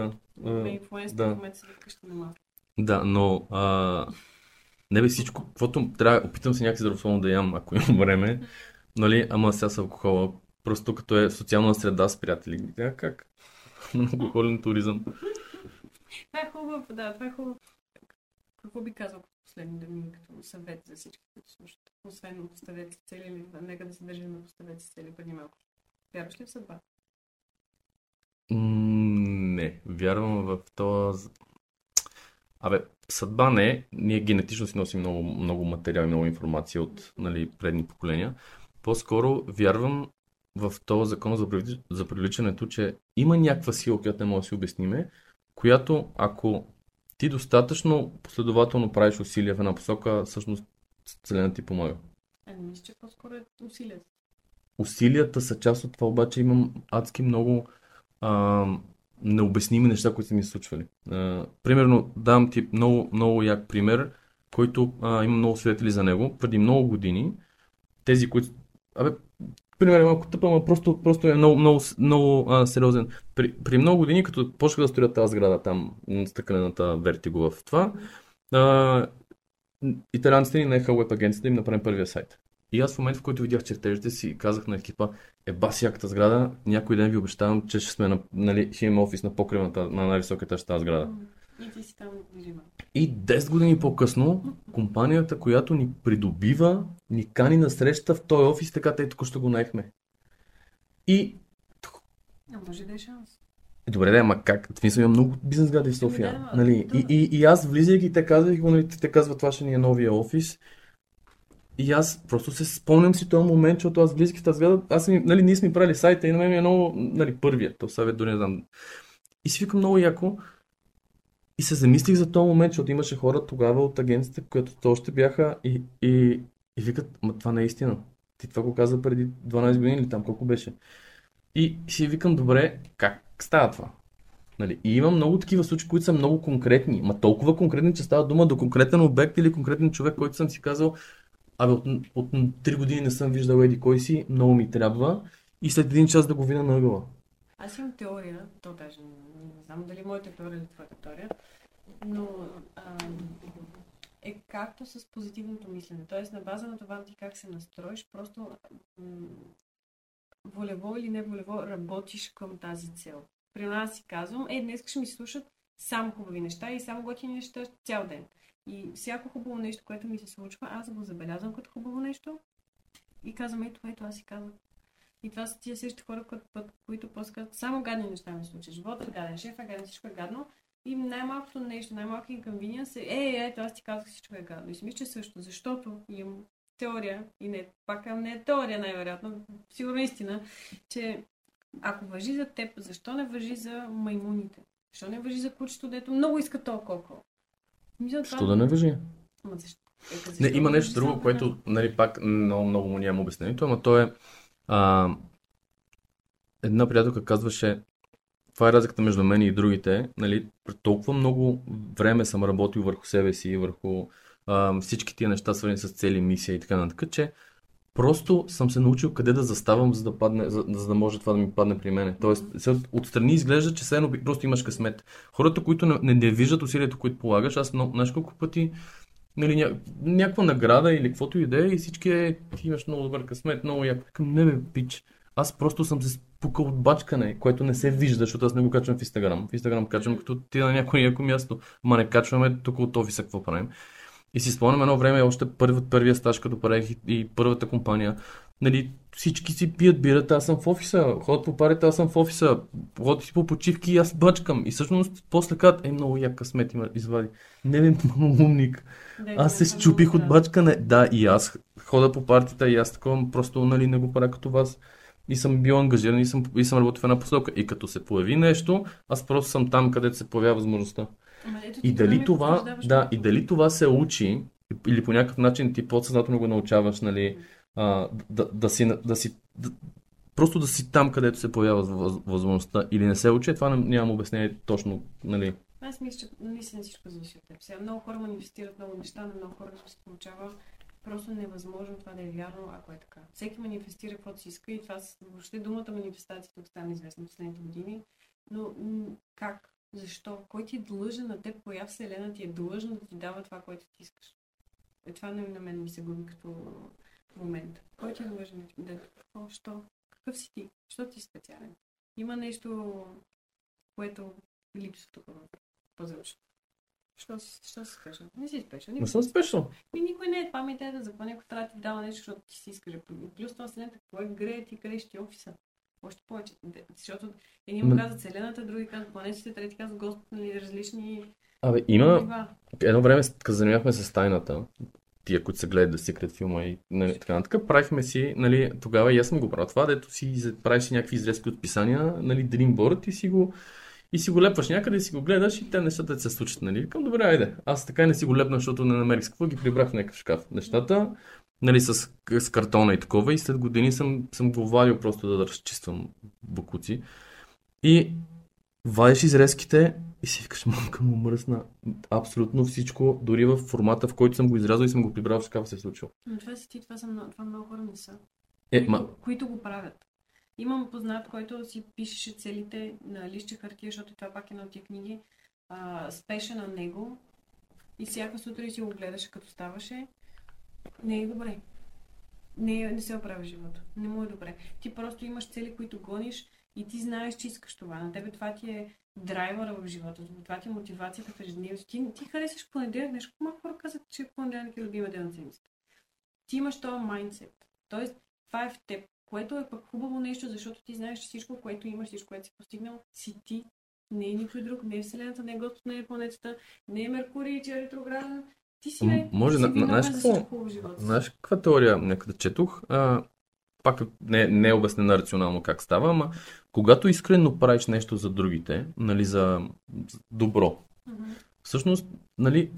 A: Инфлуенсър
B: да.
A: в момента на малко.
B: Да, но а, не бе всичко, каквото трябва, опитам се някакси здравословно да ям, ако имам време, нали, ама сега с алкохола, просто като е социална среда с приятели. Как? Алкохолен туризъм.
A: Това е хубаво, да, това е хубаво. Какво би казал като последни думи, като съвет за всички, които слушат? Освен поставете си цели, или нека да се държим на поставете цели преди малко. Вярваш ли в съдба?
B: Не, вярвам в този... Абе, съдба не. Ние генетично си носим много, много материал и много информация от нали, предни поколения. По-скоро вярвам в този закон за, за привличането, че има някаква сила, която не може да си обясниме, която ако ти достатъчно последователно правиш усилия в една посока, всъщност Вселената ти помага.
A: А не мисля, че по-скоро е усилието.
B: Усилията са част от това, обаче имам адски много а, необясними неща, които са ми случвали. А, примерно, дам ти много, много як пример, който а, има много свидетели за него. Преди много години, тези, които... Абе, пример е малко тъпа, но просто, просто е много, много, много а, сериозен. При, при много години, като почнаха да строят тази сграда там, стъклената вертиго в това, а, италианците ни наеха веб агенцията да им направим първия сайт. И аз в момента, в който видях чертежите си, казах на екипа, е баси яката сграда, някой ден ви обещавам, че ще сме на, нали, офис на покривната, на най-високата тази сграда.
A: И ти си там движима.
B: И 10 години по-късно, компанията, която ни придобива, ни кани на среща в този офис, така те току-що го наехме. И
A: А може да е шанс.
B: Е, Добре, да, ама как? В смисъл има много бизнес гради в София.
A: Ами да,
B: нали?
A: да.
B: И, и, и аз влизайки, те казвах, нали, те казват, това ще ни е новия офис. И аз просто се спомням си този момент, защото аз влизайки в тази сграда, аз съм, нали, ние сме правили сайта и на мен ми е много, нали, първият, то съвет дори не знам. И си викам много яко. И се замислих за този момент, защото имаше хора тогава от агенцията, които то още бяха и, и, и викат, ма това не е истина. Ти това го каза преди 12 години или там колко беше. И си викам, добре, как става това? Нали? И има много такива случаи, които са много конкретни. Ма толкова конкретни, че става дума до конкретен обект или конкретен човек, който съм си казал, абе от, от 3 години не съм виждал еди кой си, много ми трябва. И след един час да го видя на ъгъла.
A: Аз имам теория, то даже не, знам дали моята теория или твоята теория, но ам, е както с позитивното мислене. Тоест на база на това ти как се настроиш, просто м- волево или не волево работиш към тази цел. При нас си казвам, е, днес ще ми слушат само хубави неща и само готини неща цял ден. И всяко хубаво нещо, което ми се случва, аз го забелязвам като хубаво нещо и казвам, ето, ето, аз си казвам. И това са тия същите хора, които, които после казват, само гадни неща ми случат. Животът е гаден, шефът е гаден, всичко е гадно. И най-малкото нещо, най-малко инконвениенс е, е, е, ето аз ти казах всичко е гадно. И си мисля, че също, защото имам теория, и не, пак не е теория най-вероятно, сигурно истина, че ако въжи за теб, защо не въжи за маймуните? Защо не въжи за кучето, дето много иска то коко?
B: Мисля, Що това... да не въжи?
A: Ама защо?
B: Е, защо не, има нещо друго, което, нали, пак много, много му нямам обяснението, ама то е а, една приятелка казваше, това е разликата между мен и другите, нали, толкова много време съм работил върху себе си, върху а, всички тия неща, свързани с цели, мисия и така нататък, че просто съм се научил къде да заставам, за да, падне, за, за да може това да ми падне при мене. Тоест, отстрани изглежда, че все едно просто имаш късмет. Хората, които не, не виждат усилието, които полагаш, аз много, знаеш колко пъти нали, ня, някаква награда или каквото и да е, и всички е, ти имаш много добър късмет, много яко. Към не бе, пич. Аз просто съм се спукал от бачкане, което не се вижда, защото аз не го качвам в Инстаграм. В Инстаграм качвам като ти на някое яко място. Ма не качваме тук от офиса какво правим. И си спомням едно време, още първи, първия стаж, като правих и, и първата компания, нали, всички си пият бирата, аз съм в офиса, ходят по парите, аз съм в офиса, ходят си по почивки и аз бачкам. И всъщност после казват, е много як късмет има извади. Не бе, умник. Аз се щупих от бачкане. Да, и аз хода по партията и аз такова просто нали, не го правя като вас. И съм бил ангажиран и съм, и съм работил в една посока. И като се появи нещо, аз просто съм там, където се появява възможността. И дали това, да, и дали това се учи, или по някакъв начин ти подсъзнателно го научаваш, нали, а, да, да, си, да си да, просто да си там, където се появява възможността или не се учи, това нямам обяснение точно, нали.
A: Аз мисля, че наистина всичко зависи от теб. Сега много хора манифестират много неща, но много хора се получава просто невъзможно това да е вярно, ако е така. Всеки манифестира каквото си иска и това въобще думата манифестация тук стана известна в последните години. Но как? Защо? Кой ти е длъжен на теб? Коя вселена ти е длъжна да ти дава това, което ти искаш? Е, това не на мен ми се губи като момент. Кой ти е длъжен да... Какво? Що? Какъв си ти? Що ти е специален? Има нещо, което липсва тук в пазълчето. Що що си спешно? Не си спешно.
B: Не съм спешно.
A: И никой не е. Това ми е да за някой трябва да ти дава нещо, защото ти си искаш. Плюс това вселената, какво е грея ти, къде ще ти е офиса? Още повече. Защото едни му казват Вселената, други казват планетите, трети казват Господ, нали, различни...
B: Абе, има... Едно време, като занимавахме с тайната, тия, които се гледат да секрет филма и нали, така нататък, правихме си, нали, тогава и аз съм го правил това, дето си правиш си някакви изрезки от писания, нали, Dreamboard и си го и си го лепваш някъде и си го гледаш и те нещата се случат, нали? Към добре, айде. Аз така не си го лепна, защото не намерих какво, ги прибрах в някакъв шкаф. Нещата, нали, с, с картона и такова и след години съм, съм го вадил просто да, да разчиствам букуци. И вадиш изрезките и си викаш, мамка му мръсна. Абсолютно всичко, дори в формата, в който съм го изрязал и съм го прибрал в шкафа, се е случило.
A: Но това си ти, това, са много, това много хора не са.
B: Е,
A: които,
B: ма...
A: които го правят. Имам познат, който си пишеше целите на лище хартия, защото това пак е на тия книги. А, спеше на него и всяка сутрин си го гледаше като ставаше. Не е добре. Не, не се оправя живота. Не му е добре. Ти просто имаш цели, които гониш и ти знаеш, че искаш това. На тебе това ти е драйвера в живота. Това ти е мотивацията в ежедневието. Ти, ти харесваш понеделник. Нещо малко хора казват, че понеделник е любима ден на седмицата. Ти имаш този майндсет. Тоест, това е в теб. Което е пък хубаво нещо, защото ти знаеш, че всичко, което имаш, всичко, което си постигнал, си ти. Не е никой друг, не е Вселената, не е Господ, не е планетата, не е Меркурий, че е ретрограден. Ти си е.
B: Може, на, знаеш какво? Знаеш каква теория някъде четох? А, пак не, не е обяснена рационално как става, ама когато искрено правиш нещо за другите, нали, за, за добро, mm-hmm. всъщност, нали,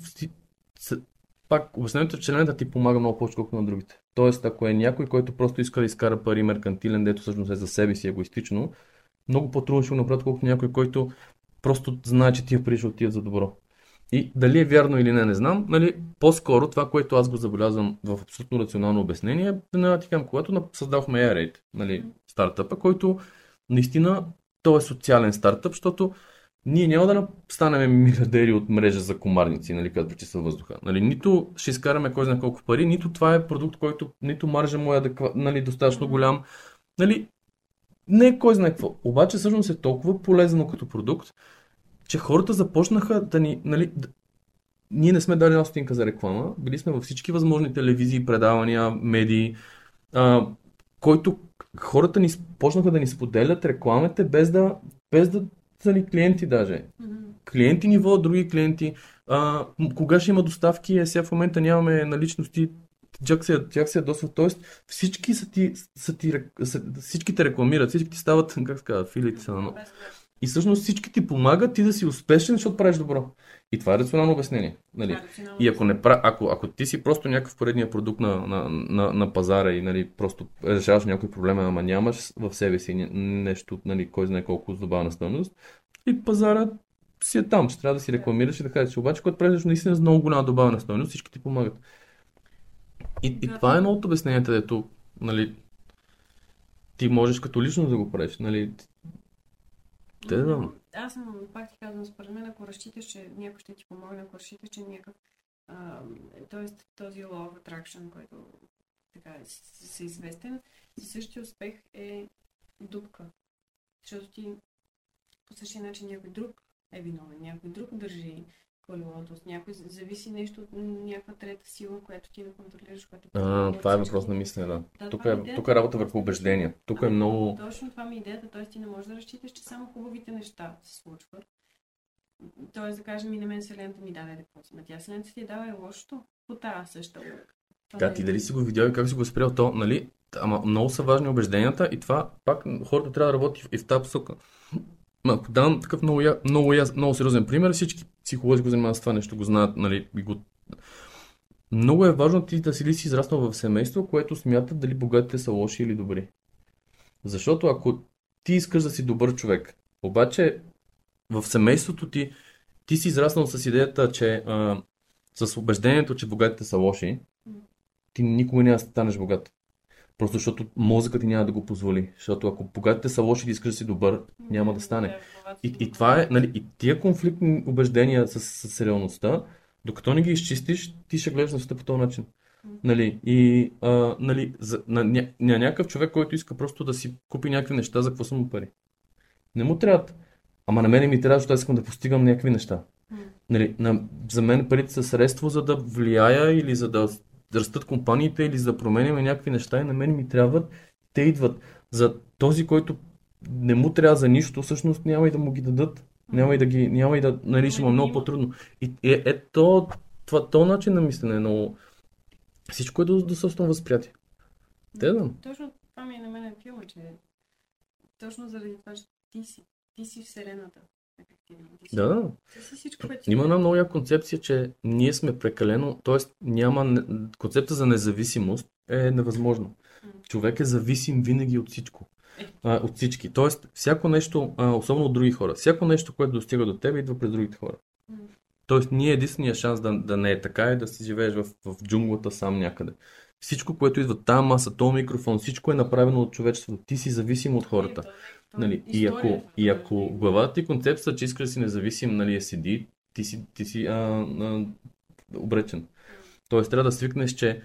B: пак обяснението е, че вселената ти помага много повече, колкото на другите. Тоест, ако е някой, който просто иска да изкара пари меркантилен, дето всъщност е за себе си егоистично, много по-трудно ще го направят, колкото някой, който просто знае, че тия пари ще отидат за добро. И дали е вярно или не, не знам. Нали, по-скоро това, което аз го забелязвам в абсолютно рационално обяснение, е, ти когато създахме Airate, нали, стартъпа, който наистина то е социален стартъп, защото ние няма да станем милиардери от мрежа за комарници, нали, като пречиства въздуха. Нали, нито ще изкараме кой знае колко пари, нито това е продукт, който нито маржа му е адеква, нали, достатъчно голям. Нали, не е кой знае какво. Обаче всъщност е толкова полезно като продукт, че хората започнаха да ни... Нали, да... Ние не сме дали една стотинка за реклама, били сме във всички възможни телевизии, предавания, медии. А, който хората ни почнаха да ни споделят рекламите без да, без да са ни клиенти даже. Клиенти ни водят други клиенти. А, кога ще има доставки? Е, сега в момента нямаме наличности. Тях се, тях се ядосват. Тоест всички са ти, са ти, са, всички те рекламират, всички ти стават, как се казва, филите са на И всъщност всички ти помагат ти да си успешен, защото правиш добро. И това е рационално обяснение. Нали? Да, и ако, не, ако, ако ти си просто някакъв поредния продукт на, на, на, на пазара и нали, просто решаваш някой проблем, ама нямаш в себе си нещо, нали, кой знае колко добавена стойност, и пазара си е там, че трябва да си рекламираш и да кажеш. Обаче, когато правиш наистина с много голяма добавена стойност, всички ти помагат. И, и това е едно от обясненията, дето нали, ти можеш като лично да го правиш. Нали,
A: да знам. Аз съм, пак ти казвам, според мен, ако разчиташ, че някой ще ти помогне, ако разчиташ, че някакъв т.е. този of attraction, който така се известен, същия успех е дупка. Защото ти по същия начин някой друг е виновен, някой друг държи колелото, с някой зависи нещо от някаква трета сила, която ти да контролираш. Която
B: а, това е въпрос на мислене, да. да тук, е, е тук е работа върху убеждения. Тук е много...
A: Точно това ми е идеята, т.е. ти не можеш да разчиташ, че само хубавите неща се случват. Тоест да кажем и на мен Вселената ми даде си. На тя Вселената ти е дава и лошото по тази съща.
B: Да, ти дали си го видял и как си го спрял то, нали? Ама много са важни убежденията и това пак хората трябва да работи и в тази посока. Ако дам такъв много, много, я, много сериозен пример, всички психолози го занимават с това нещо, го знаят, нали, и го... Много е важно ти да си ли си израснал в семейство, което смятат дали богатите са лоши или добри. Защото ако ти искаш да си добър човек, обаче в семейството ти, ти си израснал с идеята, че а, с убеждението, че богатите са лоши, ти никога няма да станеш богат. Просто защото мозъкът ти няма да го позволи. Защото ако богатите са лоши и искаш да си добър, няма да стане. И, и това е, нали, и тия конфликтни убеждения с, с, реалността, докато не ги изчистиш, ти ще гледаш на света по този начин. Нали, и а, нали, за, на, на, на някакъв човек, който иска просто да си купи някакви неща, за какво са му пари. Не му трябва. Ама на мен ми трябва, защото аз искам да постигам някакви неща. Нали, на, за мен парите са средство за да влияя или за да да растат компаниите или за да променяме някакви неща и на мен ми трябват, те идват. За този, който не му трябва за нищо, всъщност няма и да му ги дадат. Няма и да ги, няма и да, нали, ще много по-трудно. И е, е то, това, то начин на мислене е много... Всичко е до, до собствено възприятие. Те да.
A: Точно това ми е на мен е филма, че точно заради това, че ти си, ти си Вселената.
B: Да, да. Има една много яка концепция, че ние сме прекалено, т.е. няма, концепта за независимост е невъзможно. Човек е зависим винаги от всичко. Е. А, от всички. Тоест, всяко нещо, а, особено от други хора, всяко нещо, което достига до теб, идва през другите хора. Тоест, ние единствения шанс да, да не е така е да си живееш в, в джунглата сам някъде. Всичко, което идва там, маса, то микрофон, всичко е направено от човечеството. Ти си зависим от хората. Е, Нали, и, ако, и ако главата ти концепция, че искаш да си независим, нали, е седи, ти си, ти си а, а, обречен. Тоест трябва да свикнеш, че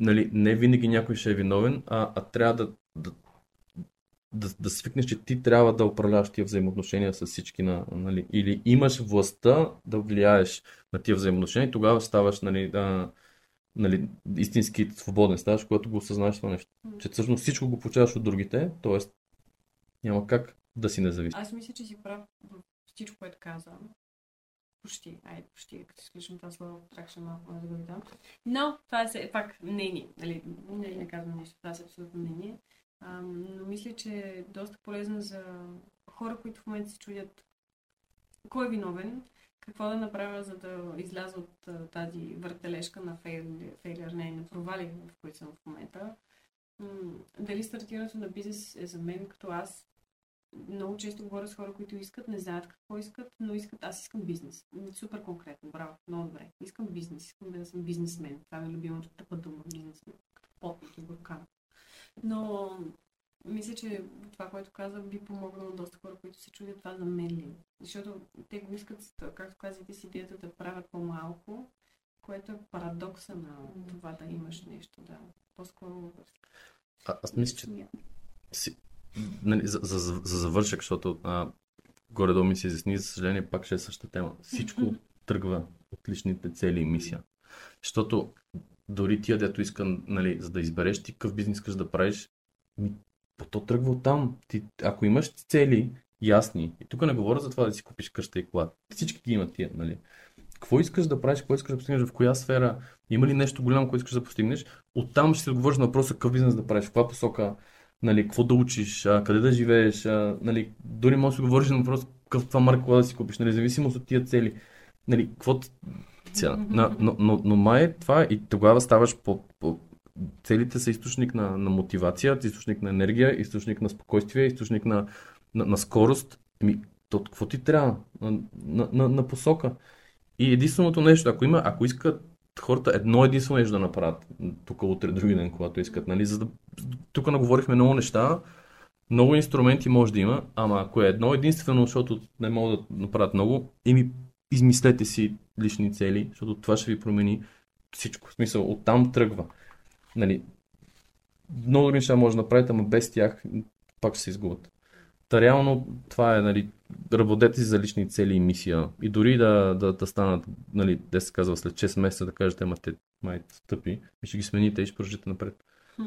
B: нали, не винаги някой ще е виновен, а, а трябва да, да, да, да свикнеш, че ти трябва да управляваш тия взаимоотношения с всички. На, нали, или имаш властта да влияеш на тия взаимоотношения тогава ставаш нали, да, нали, истински свободен ставаш, когато го осъзнаеш това нещо. Че всъщност всичко го получаваш от другите, т.е. Няма как да си независим.
A: Аз мисля, че си прав в всичко, което казвам. Почти. Айде, почти, като изключим това слово, тракше малко да го видам. Но това е пак мнение. Нали, не, не казвам нищо. Това е абсолютно мнение. А, но мисля, че е доста полезно за хора, които в момента се чудят кой е виновен, какво да направя, за да изляза от тази въртележка на фейлер, не, на провали, в които съм в момента. дали стартирането на бизнес е за мен като аз много често говоря с хора, които искат, не знаят какво искат, но искат, аз искам бизнес. Супер конкретно, браво, много добре. Искам бизнес, искам да съм бизнесмен. Това е любимото тъпа дума, бизнесмен. Потник и буркан. Но мисля, че това, което казах, би помогнало доста хора, които се чудят това за мен ли. Защото те го искат, както казвате с идеята да правят по-малко, което е парадокса на това да имаш нещо, да. По-скоро...
B: А, аз мисля, че си, нали, за, за, за, за завършък, защото а, горе-долу ми се изясни, за съжаление пак ще е същата тема. Всичко тръгва от личните цели и мисия. Защото дори тия, дето иска, нали, за да избереш ти какъв бизнес искаш да правиш, ми, то тръгва от там. Ти, ако имаш цели ясни, и тук не говоря за това да си купиш къща и кола, всички ги имат тия, нали? Какво искаш да правиш, какво искаш да постигнеш, в коя сфера, има ли нещо голямо, което искаш да постигнеш, оттам ще се отговориш на въпроса какъв бизнес да правиш, в каква посока, нали, какво да учиш, а, къде да живееш, а, нали, дори може да говориш на въпрос какъв това марка да си купиш, нали, зависимост от тия цели. Нали, какво ця... но, но, но, но май е това и тогава ставаш по, по... Целите са източник на, на мотивация, източник на енергия, източник на спокойствие, източник на, на, на скорост. Еми, то какво ти трябва? На, на, на, на посока. И единственото нещо, ако има, ако искат хората едно единствено нещо да направят, тук утре, други ден, когато искат, нали, за да... Тук наговорихме много неща, много инструменти може да има, ама ако е едно единствено, защото не могат да направят много, ими измислете си лични цели, защото това ще ви промени всичко. В смисъл, оттам тръгва. Нали, много неща може да направите, ама без тях пак ще се изгубят. Та реално това е, нали, работете си за лични цели и мисия. И дори да, да, да станат, нали, де се казва, след 6 месеца да кажете, ама те май стъпи, и ще ги смените и ще продължите напред.
A: Хм.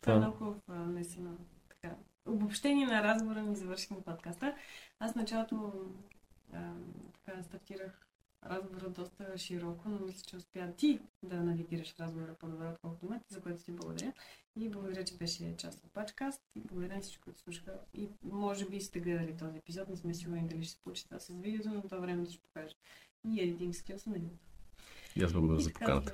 A: Това е много хубаво, наистина. Така. Обобщение на разговора ни завършихме подкаста. Аз началото а, така стартирах разговора доста широко, но мисля, че успя ти да навигираш разговора по-добре, отколкото мен, за което ти благодаря. И благодаря, че беше част от пачкаст. И благодаря на всички, които слушаха. И може би сте гледали този епизод, не сме сигурни дали ще се получи това с видеото, но това време да ще покажа. И едитинг скилс на
B: И аз благодаря за поканата.